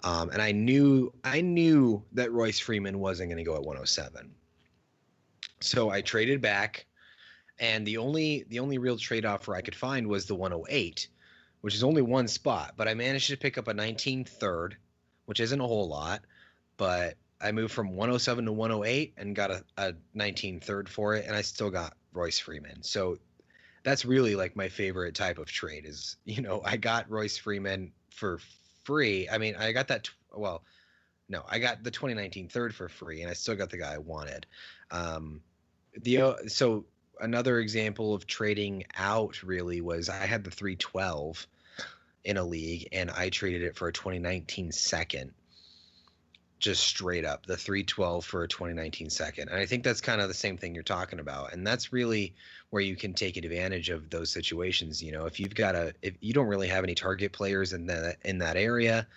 Um, and I knew I knew that Royce Freeman wasn't going to go at 107. So I traded back, and the only the only real trade offer I could find was the 108, which is only one spot, but I managed to pick up a 19 third, which isn't a whole lot, but I moved from 107 to 108 and got a, a 19 third for it, and I still got Royce Freeman. So that's really like my favorite type of trade is, you know, I got Royce Freeman for free. I mean, I got that. Well, no, I got the 2019 third for free, and I still got the guy I wanted. Um, the so another example of trading out really was I had the 312 in a league, and I traded it for a 2019 second just straight up the 312 for a 2019 second. And I think that's kind of the same thing you're talking about. And that's really where you can take advantage of those situations. You know, if you've got a, if you don't really have any target players in that, in that area,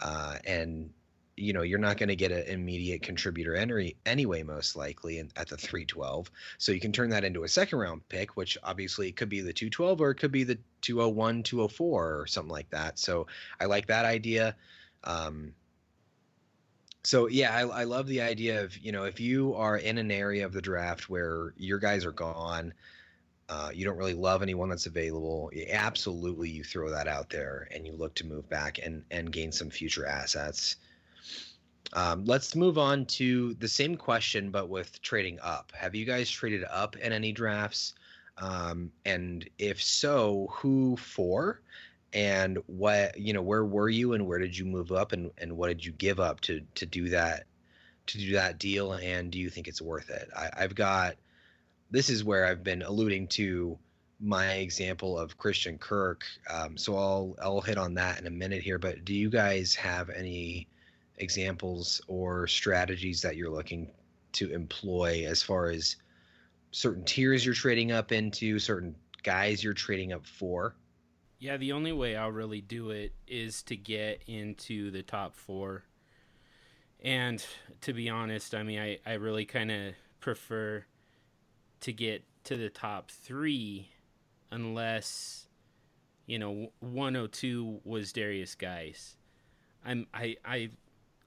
uh, and, you know, you're not going to get an immediate contributor entry anyway, most likely in, at the 312. So you can turn that into a second round pick, which obviously could be the 212 or it could be the 201, 204 or something like that. So I like that idea. Um, so yeah, I, I love the idea of you know if you are in an area of the draft where your guys are gone, uh, you don't really love anyone that's available. Absolutely, you throw that out there and you look to move back and and gain some future assets. Um, let's move on to the same question, but with trading up. Have you guys traded up in any drafts? Um, and if so, who for? And what you know where were you and where did you move up and and what did you give up to to do that to do that deal? And do you think it's worth it? I, i've got this is where i've been alluding to my example of christian kirk um, so i'll i'll hit on that in a minute here but do you guys have any examples or strategies that you're looking to employ as far as certain tiers you're trading up into certain guys you're trading up for yeah, the only way I'll really do it is to get into the top four. And to be honest, I mean, I, I really kind of prefer to get to the top three unless, you know, 102 was Derrius Guice. I'm, I, I,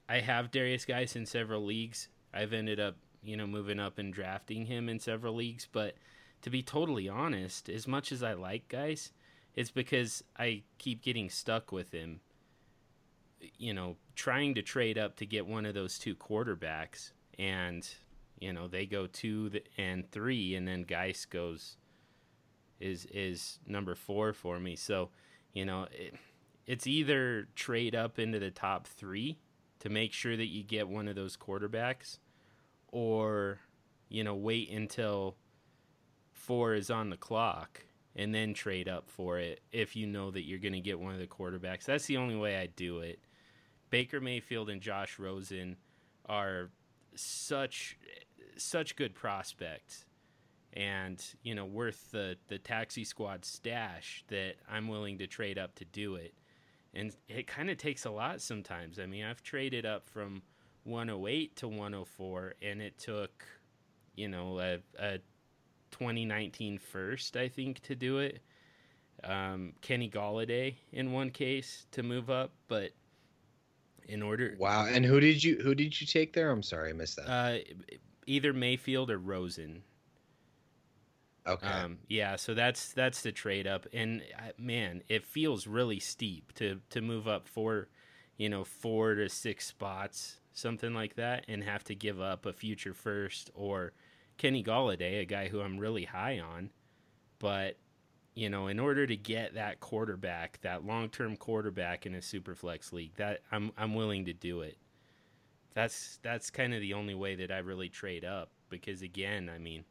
I have Derrius Guice in several leagues. I've ended up, you know, moving up and drafting him in several leagues. But to be totally honest, as much as I like Guice, it's because I keep getting stuck with him. You know, trying to trade up to get one of those two quarterbacks, and you know they go two and three, and then Guice goes is is number four for me. So, you know, it, it's either trade up into the top three to make sure that you get one of those quarterbacks, or you know wait until four is on the clock and then trade up for it if you know that you're going to get one of the quarterbacks. That's the only way I do it. Baker Mayfield and Josh Rosen are such such good prospects and you know worth the the taxi squad stash that I'm willing to trade up to do it. And it kind of takes a lot sometimes. I mean, I've traded up from 108 to 104 and it took you know a, a 2019 first, I think, to do it. Um, Kenny Golladay in one case to move up, but in order. Wow! And who did you who did you take there? I'm sorry, I missed that. Uh, either Mayfield or Rosen. Okay. Um, yeah, so that's that's the trade up, and uh, man, it feels really steep to to move up four, you know, four to six spots, something like that, and have to give up a future first or Kenny Golladay, a guy who I'm really high on, but you know, in order to get that quarterback, that long-term quarterback in a superflex league, that I'm I'm willing to do it. That's that's kind of the only way that I really trade up because again, I mean,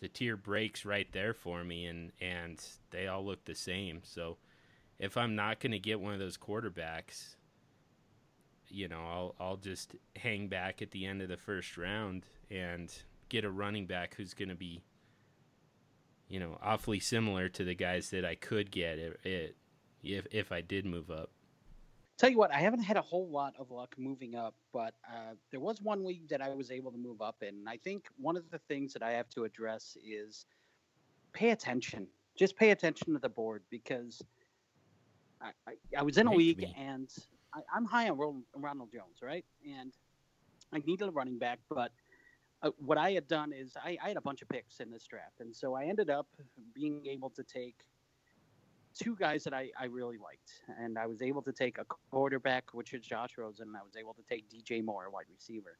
the tier breaks right there for me and and they all look the same. So if I'm not going to get one of those quarterbacks, you know, I'll I'll just hang back at the end of the first round and get a running back who's going to be, you know, awfully similar to the guys that I could get it, it, if if I did move up. Tell you what, I haven't had a whole lot of luck moving up, but uh, there was one league that I was able to move up in. And I think one of the things that I have to address is pay attention. Just pay attention to the board because I, I, I was in a Make league me. and I, I'm high on Ronald, Ronald Jones, right? And I needed a running back, but uh, what I had done is I, I had a bunch of picks in this draft, and so I ended up being able to take two guys that I, I really liked, and I was able to take a quarterback, which is Josh Rosen, and I was able to take DJ Moore, a wide receiver.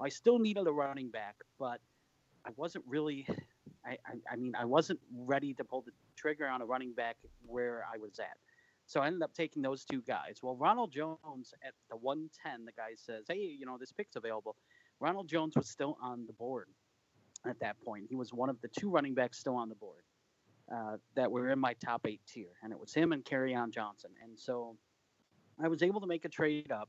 I still needed a running back, but I wasn't really. I, I, I mean, I wasn't ready to pull the trigger on a running back where I was at. So I ended up taking those two guys. Well, Ronald Jones at the 110, the guy says, "Hey, you know this pick's available." Ronald Jones was still on the board at that point. He was one of the two running backs still on the board uh, that were in my top eight tier, and it was him and on Johnson. And so I was able to make a trade up,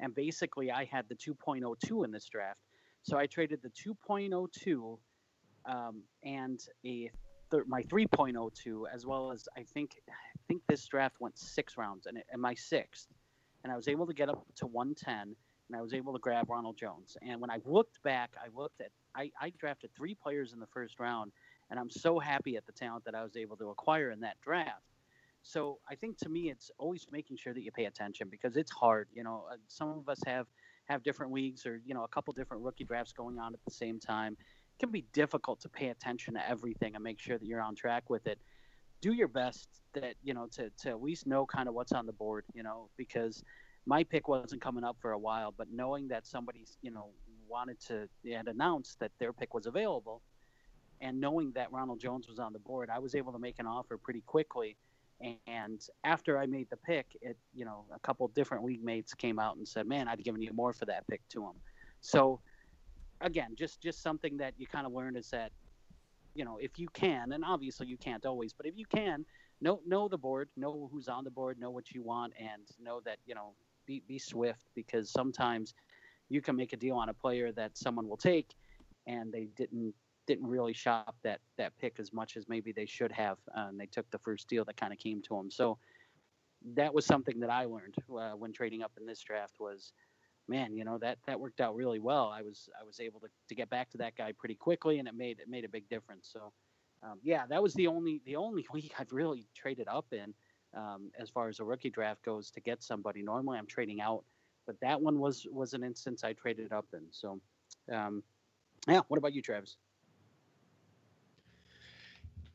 and basically I had the 2.02 in this draft. So I traded the 2.02 um, and a my 3.02 as well as I think I think this draft went six rounds and, and my sixth, and I was able to get up to 110 and I was able to grab Ronald Jones. And when I looked back, I looked at I, I drafted three players in the first round, and I'm so happy at the talent that I was able to acquire in that draft. So I think to me, it's always making sure that you pay attention because it's hard. You know, uh, some of us have have different leagues or you know a couple different rookie drafts going on at the same time. It can be difficult to pay attention to everything and make sure that you're on track with it. Do your best that you know to to at least know kind of what's on the board. You know, because my pick wasn't coming up for a while, but knowing that somebody's you know wanted to and announced that their pick was available, and knowing that Ronald Jones was on the board, I was able to make an offer pretty quickly. And after I made the pick, it you know a couple different league mates came out and said, "Man, I'd given you more for that pick to him." So again, just just something that you kind of learn is that you know if you can, and obviously you can't always, but if you can, know know the board, know who's on the board, know what you want, and know that you know be be swift because sometimes you can make a deal on a player that someone will take, and they didn't didn't really shop that that pick as much as maybe they should have, uh, and they took the first deal that kind of came to them. So that was something that I learned uh, when trading up in this draft was, man, you know that that worked out really well. I was I was able to, to get back to that guy pretty quickly, and it made it made a big difference. So um, yeah, that was the only the only week I've really traded up in um, as far as a rookie draft goes to get somebody. Normally I'm trading out but that one was was an instance I traded up in. So, um, yeah. What about you, Travis?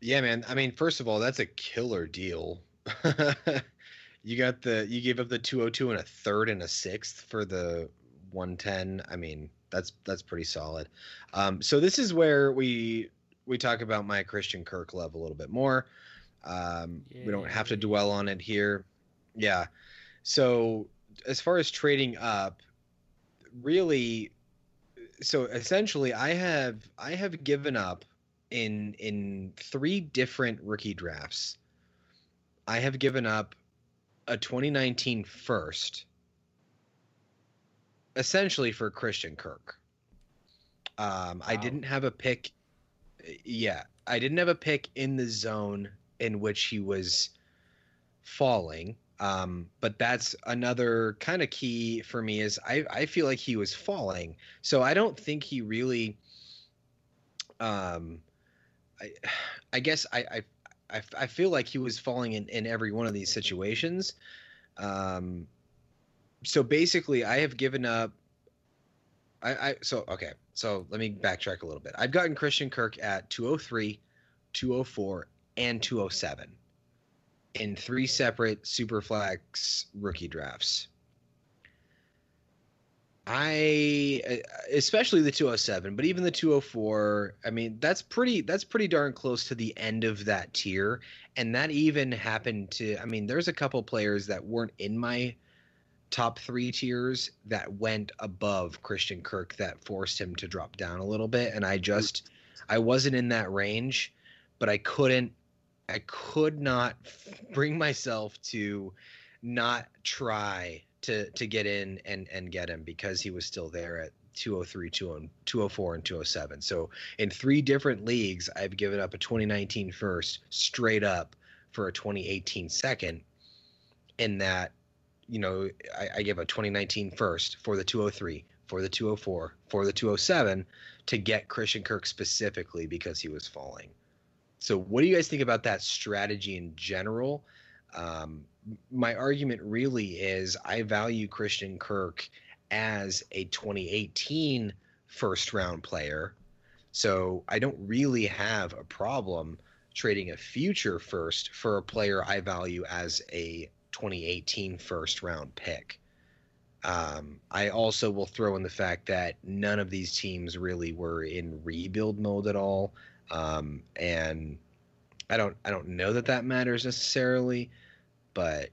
Yeah, man. I mean, first of all, that's a killer deal. you got the you gave up the 202 and a third and a sixth for the 110. I mean, that's that's pretty solid. Um, so this is where we we talk about my Christian Kirk love a little bit more. Um, we don't have to dwell on it here. Yeah. So as far as trading up, really, so essentially, I have I have given up in in three different rookie drafts. I have given up a 2019 first, essentially for Christian Kirk. Um, wow. I didn't have a pick. Yeah, I didn't have a pick in the zone in which he was falling. Um, but that's another kind of key for me is I, I feel like he was falling. So I don't think he really um I I guess I I I, I feel like he was falling in, in every one of these situations. Um so basically I have given up I, I so okay, so let me backtrack a little bit. I've gotten Christian Kirk at 203, 204, and 207 in three separate Superflex rookie drafts. I uh, especially the 207, but even the 204, I mean, that's pretty that's pretty darn close to the end of that tier and that even happened to I mean, there's a couple players that weren't in my top 3 tiers that went above Christian Kirk that forced him to drop down a little bit and I just I wasn't in that range, but I couldn't I could not bring myself to not try to to get in and and get him because he was still there at 203 204 and 207 so in three different leagues i've given up a 2019 first straight up for a 2018 second in that you know i, I give a 2019 first for the 203 for the 204 for the 207 to get christian kirk specifically because he was falling so, what do you guys think about that strategy in general? Um, my argument really is I value Christian Kirk as a 2018 first round player. So, I don't really have a problem trading a future first for a player I value as a 2018 first round pick. Um, I also will throw in the fact that none of these teams really were in rebuild mode at all. Um, and I don't I don't know that that matters necessarily, but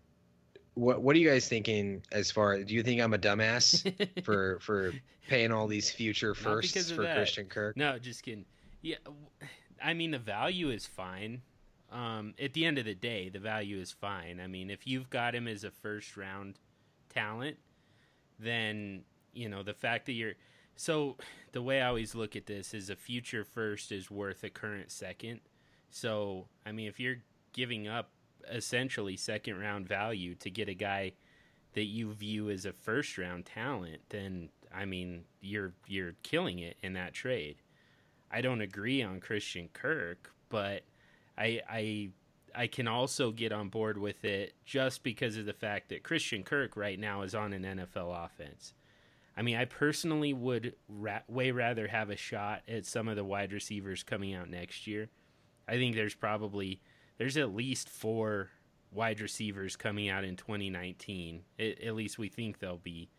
what what are you guys thinking as far? Do you think I'm a dumbass for for paying all these future firsts for that. Christian Kirk? No, just kidding. Yeah, I mean the value is fine. Um, at the end of the day, the value is fine. I mean, if you've got him as a first round talent, then you know the fact that you're so the way I always look at this is a future first is worth a current second. So I mean, if you're giving up essentially second round value to get a guy that you view as a first round talent, then I mean you're you're killing it in that trade. I don't agree on Christian Kirk, but I I I can also get on board with it just because of the fact that Christian Kirk right now is on an NFL offense. I mean, I personally would ra- way rather have a shot at some of the wide receivers coming out next year. I think there's probably there's at least four wide receivers coming out in 2019. It, at least we think they'll be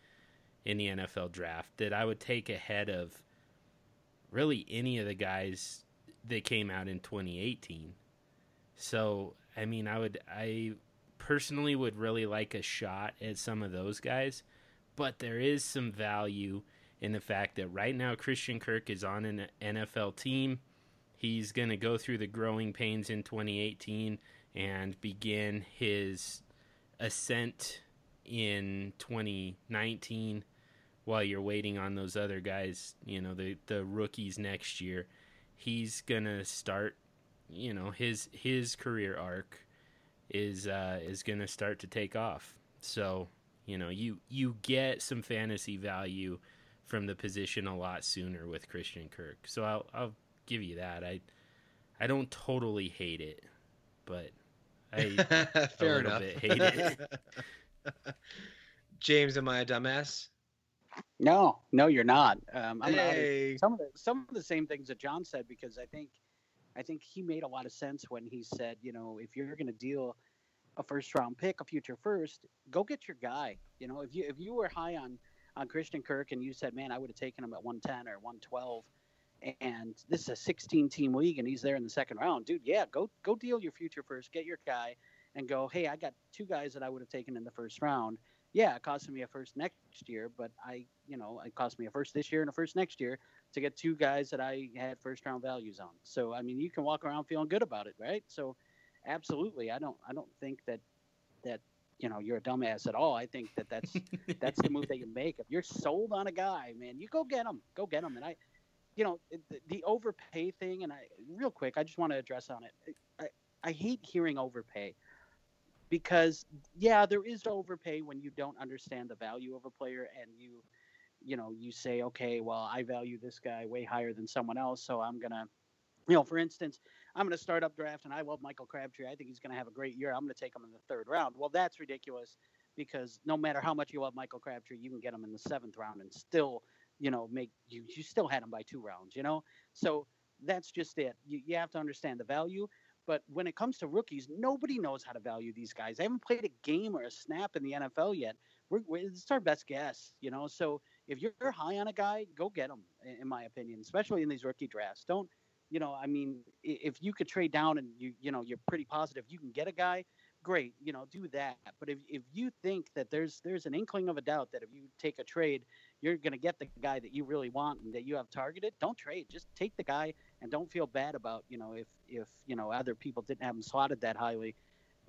in the NFL draft that I would take ahead of really any of the guys that came out in 2018. So, I mean, I would, I personally would really like a shot at some of those guys, but there is some value in the fact that right now Christian Kirk is on an NFL team. He's going to go through the growing pains in 2018 and begin his ascent in 2019 while you're waiting on those other guys, you know, the the rookies next year. He's going to start you know his his career arc is uh, is going to start to take off. So you know you you get some fantasy value from the position a lot sooner with Christian Kirk. So I'll I'll give you that. I I don't totally hate it, but I fair a enough. Bit hate it. James, am I a dumbass? No, no, you're not. Um, I'm hey. some of the some of the same things that John said because I think I think he made a lot of sense when he said, you know, if you're going to deal a first round pick, a future first, go get your guy. You know, if you if you were high on on Christian Kirk and you said, man, I would have taken him at 110 or 112, and this is a 16 team league and he's there in the second round, dude, yeah, go go deal your future first, get your guy, and go, hey, I got two guys that I would have taken in the first round. Yeah, it cost me a first next year, but I, you know, it cost me a first this year and a first next year to get two guys that I had first round values on. So I mean, you can walk around feeling good about it, right? So absolutely, I don't I don't think that that you know you're a dumbass at all. I think that that's that's the move that you make. If you're sold on a guy, man, you go get him, go get him. And I, you know, the, the overpay thing. And I real quick, I just want to address on it. I I hate hearing overpay because yeah, there is overpay when you don't understand the value of a player and you you know, you say, okay, well, I value this guy way higher than someone else, so I'm gonna, you know, for instance, I'm gonna start up draft, and I love Michael Crabtree. I think he's gonna have a great year. I'm gonna take him in the third round. Well, that's ridiculous because no matter how much you love Michael Crabtree, you can get him in the seventh round and still, you know, make you you still had him by two rounds. You know, so that's just it. You, you have to understand the value. But when it comes to rookies, nobody knows how to value these guys. They haven't played a game or a snap in the NFL yet. We're, we're, it's our best guess, you know. So if you're high on a guy, go get him. In my opinion, especially in these rookie drafts, don't you know? I mean, if you could trade down and you you know you're pretty positive you can get a guy, great. You know, do that. But if if you think that there's there's an inkling of a doubt that if you take a trade, you're going to get the guy that you really want and that you have targeted, don't trade. Just take the guy and don't feel bad about you know if if you know other people didn't have him slotted that highly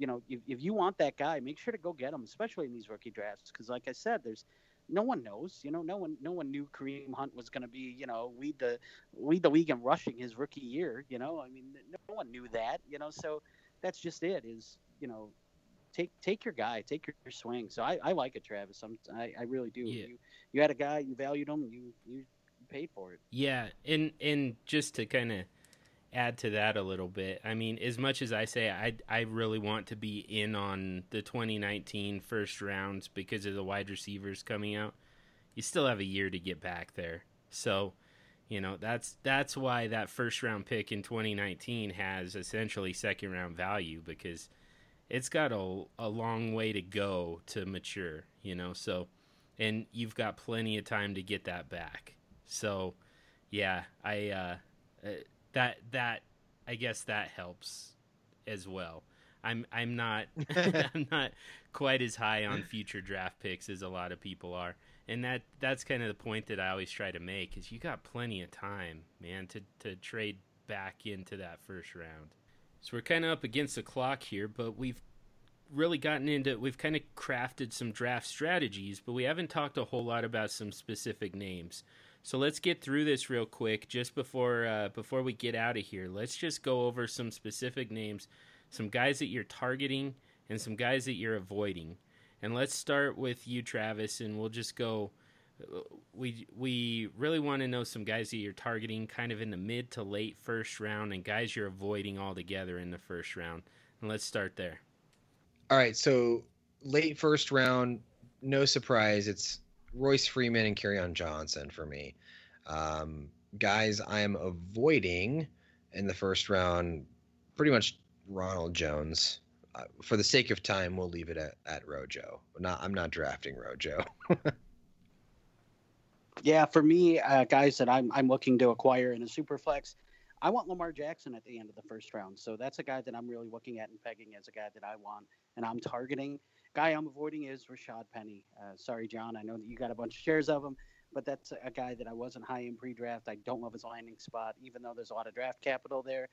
you know, if, if you want that guy, make sure to go get him, especially in these rookie drafts, because like I said, there's no one knows. You know, no one no one knew Kareem Hunt was going to be you know lead the lead the league in rushing his rookie year. You know, I mean, no one knew that. You know, so that's just it. Is you know, take take your guy, take your, your swing. So I, I like it, Travis. I'm, I I really do. Yeah. You you had a guy, you valued him, you you paid for it. Yeah, and and just to kind of add to that a little bit. I mean, as much as I say I I really want to be in on the 2019 first rounds because of the wide receivers coming out, you still have a year to get back there. So, you know, that's that's why that first round pick in 2019 has essentially second round value because it's got a a long way to go to mature, you know. So, and you've got plenty of time to get that back. So, yeah, I uh, uh that that I guess that helps as well. I'm I'm not I'm not quite as high on future draft picks as a lot of people are, and that that's kind of the point that I always try to make is you got plenty of time, man, to to trade back into that first round. So we're kind of up against the clock here, but we've really gotten into we've kind of crafted some draft strategies, but we haven't talked a whole lot about some specific names. So let's get through this real quick just before uh, before we get out of here. Let's just go over some specific names, some guys that you're targeting and some guys that you're avoiding. And let's start with you, Travis, and we'll just go. We we really want to know some guys that you're targeting, kind of in the mid to late first round, and guys you're avoiding altogether in the first round. And let's start there. All right, so late first round, no surprise, it's Royce Freeman and Kerryon Johnson for me. Um, guys, I am avoiding in the first round, pretty much Ronald Jones. Uh, for the sake of time, we'll leave it at, at Rojo. Not, I'm not drafting Rojo. yeah, for me, uh, guys that I'm I'm looking to acquire in a super flex, I want Lamar Jackson at the end of the first round. So that's a guy that I'm really looking at and pegging as a guy that I want and I'm targeting. Guy I'm avoiding is Rashad Penny. Uh, sorry, John. I know that you got a bunch of shares of him, but that's a guy that I wasn't high in pre-draft. I don't love his landing spot, even though there's a lot of draft capital there.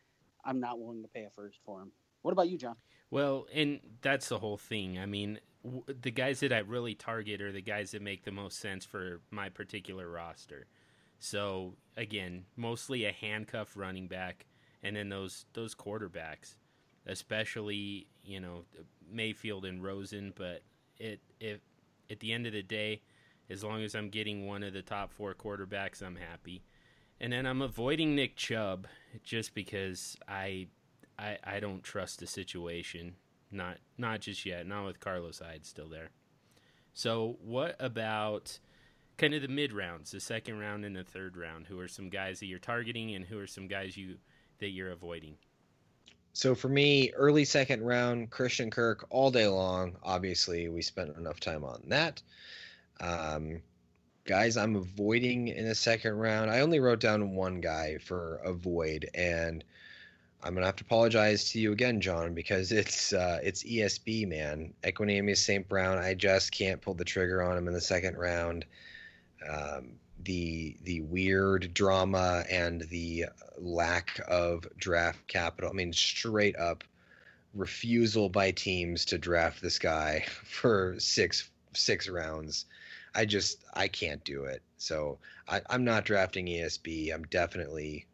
I'm not willing to pay a first for him. What about you, John? Well, and that's the whole thing. I mean, w- the guys that I really target are the guys that make the most sense for my particular roster. So again, mostly a handcuff running back, and then those those quarterbacks, especially you know Mayfield and Rosen. But it if at the end of the day, as long as I'm getting one of the top four quarterbacks, I'm happy. And then I'm avoiding Nick Chubb just because I I, I don't trust the situation. Not not just yet. Not with Carlos Hyde still there. So what about kind of the mid rounds, the second round and the third round. Who are some guys that you're targeting, and who are some guys you that you're avoiding? So for me, early second round, Christian Kirk all day long. Obviously, we spent enough time on that. Um, guys, I'm avoiding in the second round. I only wrote down one guy for avoid, and I'm gonna have to apologize to you again, John, because it's uh, it's ESB man, Equanimeous St. Brown. I just can't pull the trigger on him in the second round um, the the weird drama and the lack of draft capital. I mean, straight up refusal by teams to draft this guy for six six rounds. I just I can't do it. So I, I'm not drafting ESB. I'm definitely,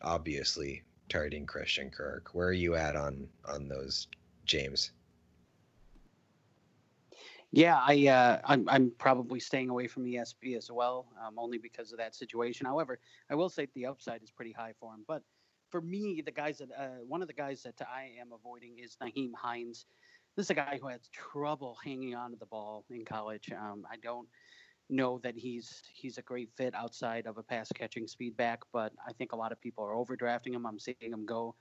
obviously targeting Christian Kirk. Where are you at on on those, James? Yeah, I uh, I'm I'm probably staying away from ESB as well, um, only because of that situation. However, I will say the upside is pretty high for him. But for me, the guys that uh, one of the guys that I am avoiding is Nyheim Hines. This is a guy who had trouble hanging on to the ball in college. Um, I don't know that he's he's a great fit outside of a pass catching speed back, but I think a lot of people are overdrafting him. I'm seeing him go,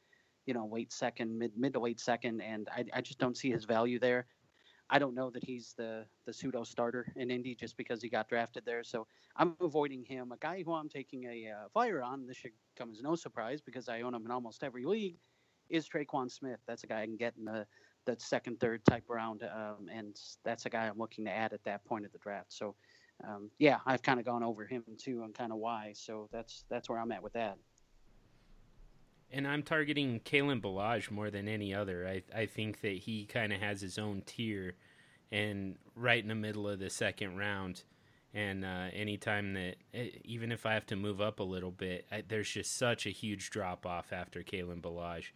you know, late second, mid mid to late second, and I, I just don't see his value there. I don't know that he's the the pseudo starter in Indy just because he got drafted there. So I'm avoiding him. A guy who I'm taking a uh, flyer on. This should come as no surprise because I own him in almost every league. Is Tre'Quan Smith? That's a guy I can get in the the second, third type round, um, and that's a guy I'm looking to add at that point of the draft. So um, yeah, I've kind of gone over him too and kind of why. So that's that's where I'm at with that. And I'm targeting Kalen Ballage more than any other. I I think that he kind of has his own tier, and right in the middle of the second round. And uh, anytime that, even if I have to move up a little bit, I, there's just such a huge drop off after Kalen Ballage.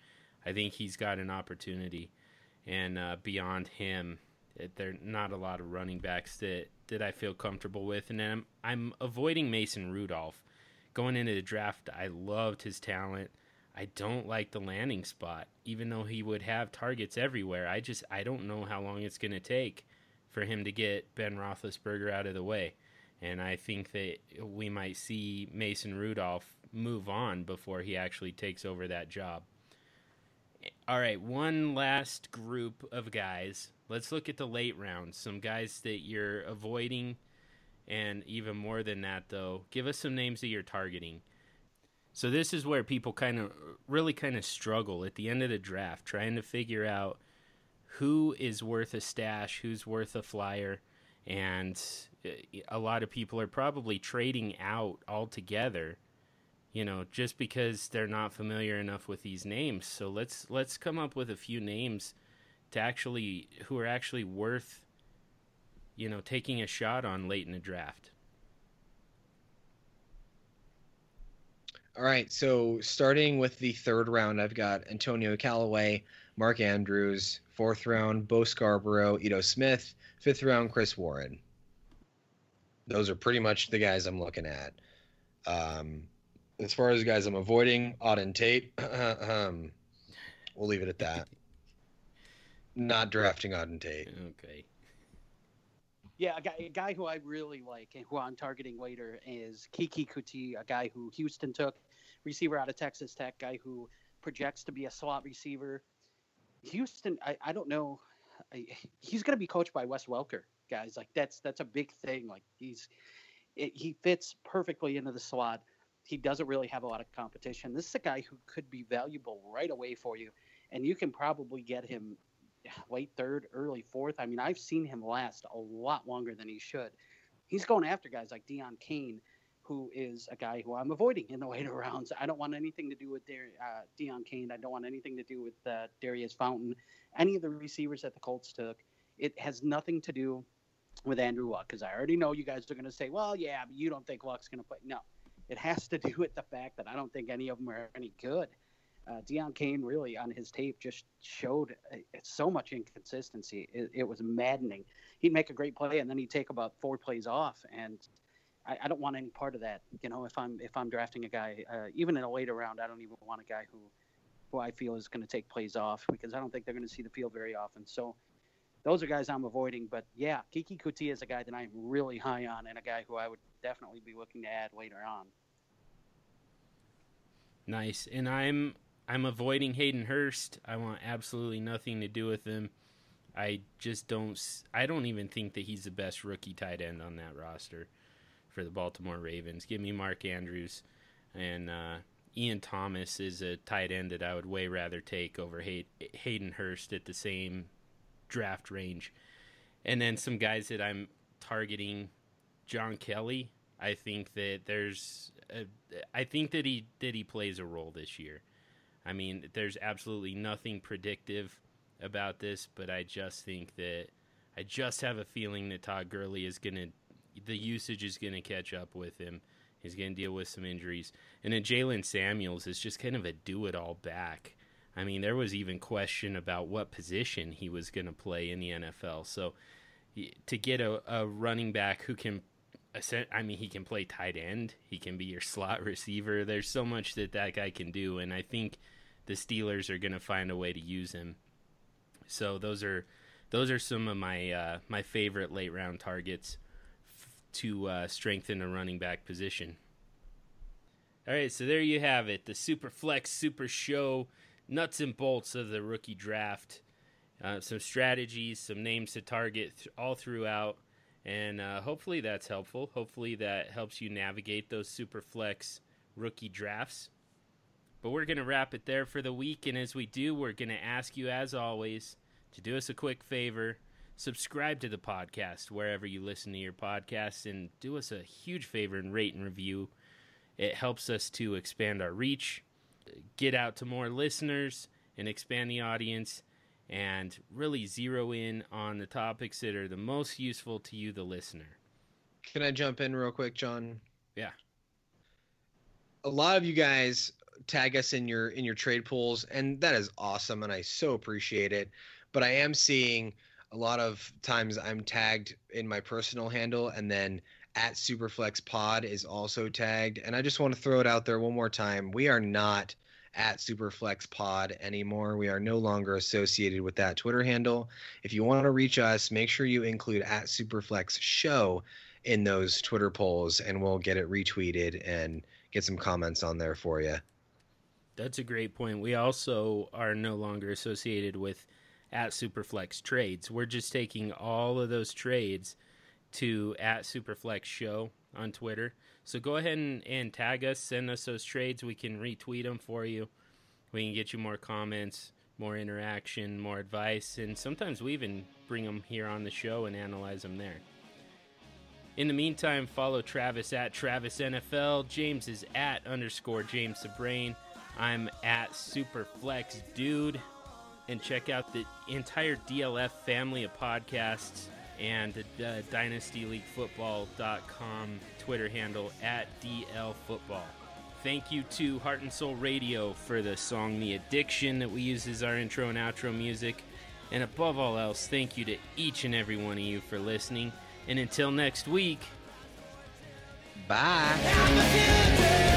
I think he's got an opportunity, and uh, beyond him, eh, there are not a lot of running backs that, that I feel comfortable with. And then I'm, I'm avoiding Mason Rudolph. Going into the draft, I loved his talent. I don't like the landing spot, even though he would have targets everywhere. I just I don't know how long it's going to take for him to get Ben Roethlisberger out of the way, and I think that we might see Mason Rudolph move on before he actually takes over that job. All right, one last group of guys. Let's look at the late rounds. Some guys that you're avoiding, and even more than that, though. Give us some names that you're targeting. So this is where people kind of really kind of struggle at the end of the draft, trying to figure out who is worth a stash, who's worth a flyer, and uh, a lot of people are probably trading out altogether you know just because they're not familiar enough with these names. So let's let's come up with a few names to actually who are actually worth you know taking a shot on late in the draft All right, so starting with the third round, I've got Antonio Callaway, Mark Andrews, fourth round, Bo Scarborough, Ito Smith, fifth round, Chris Warren. Those are pretty much the guys I'm looking at. Um, as far as guys I'm avoiding, Auden Tate, um, we'll leave it at that. Not drafting Auden Tate. okay Yeah, a guy, a guy who I really like and who I'm targeting later is Keke Coutee, a guy who Houston took, receiver out of Texas Tech, guy who projects to be a slot receiver. Houston, I, I don't know. I, he's going to be coached by Wes Welker, guys. Like that's that's a big thing. Like he's it, he fits perfectly into the slot. He doesn't really have a lot of competition. This is a guy who could be valuable right away for you, and you can probably get him late third, early fourth. I mean, I've seen him last a lot longer than he should. He's going after guys like Deon Cain, who is a guy who I'm avoiding in the later rounds. I don't want anything to do with Dar- uh, Deon Cain. I don't want anything to do with uh, Daurice Fountain, any of the receivers that the Colts took. It has nothing to do with Andrew Luck because I already know you guys are going to say, well, yeah, but you don't think Luck's going to play. No, it has to do with the fact that I don't think any of them are any good. Uh, Deon Cain really on his tape just showed uh, so much inconsistency. It, it, was maddening. He'd make a great play and then he'd take about four plays off, and I, I don't want any part of that. You know, if I'm if I'm drafting a guy, uh, even in a later round, I don't even want a guy who who I feel is going to take plays off because I don't think they're going to see the field very often. So those are guys I'm avoiding. But yeah, Keke Coutee is a guy that I'm really high on and a guy who I would definitely be looking to add later on. Nice, and I'm I'm avoiding Hayden Hurst. I want absolutely nothing to do with him. I just don't. I don't even think that he's the best rookie tight end on that roster for the Baltimore Ravens. Give me Mark Andrews, and uh, Ian Thomas is a tight end that I would way rather take over Hay- Hayden Hurst at the same draft range. And then some guys that I'm targeting, John Kelly. I think that there's, a, I think that he that he plays a role this year. I mean, there's absolutely nothing predictive about this, but I just think that I just have a feeling that Todd Gurley is gonna, the usage is gonna catch up with him. He's gonna deal with some injuries, and then Jaylen Samuels is just kind of a do-it-all back. I mean, there was even question about what position he was going to play in the NFL. So to get a, a running back who can I mean, he can play tight end. He can be your slot receiver. There's so much that that guy can do, and I think the Steelers are going to find a way to use him. So those are those are some of my uh, my favorite late round targets to uh, strengthen the running back position. All right, so there you have it, the Super Flex Super Show nuts and bolts of the rookie draft. Uh, some strategies, some names to target th- all throughout and uh, hopefully that's helpful. Hopefully that helps you navigate those super flex rookie drafts. But we're going to wrap it there for the week. And as we do, we're going to ask you, as always, to do us a quick favor subscribe to the podcast wherever you listen to your podcasts and do us a huge favor and rate and review. It helps us to expand our reach, get out to more listeners, and expand the audience and really zero in on the topics that are the most useful to you, the listener. Can I jump in real quick, John? Yeah. A lot of you guys tag us in your in your trade pools, and that is awesome, and I so appreciate it. But I am seeing a lot of times I'm tagged in my personal handle, and then at Superflex Pod is also tagged. And I just want to throw it out there one more time. We are not at Superflex Pod anymore. We are no longer associated with that Twitter handle. If you want to reach us, make sure you include at Superflex Show in those Twitter polls, and we'll get it retweeted and get some comments on there for you. That's a great point. We also are no longer associated with at Superflex Trades. We're just taking all of those trades to at Superflex Show on Twitter. So go ahead and, and tag us, send us those trades. We can retweet them for you. We can get you more comments, more interaction, more advice, and sometimes we even bring them here on the show and analyze them there. In the meantime, follow Travis at Travis NFL. James is at underscore JamesTheBrain. I'm at Superflex Dude. And check out the entire DLF family of podcasts and the uh, DynastyLeagueFootball.com Twitter handle at DLFootball. Thank you to Heart and Soul Radio for the song The Addiction that we use as our intro and outro music. And above all else, thank you to each and every one of you for listening. And until next week, Bye.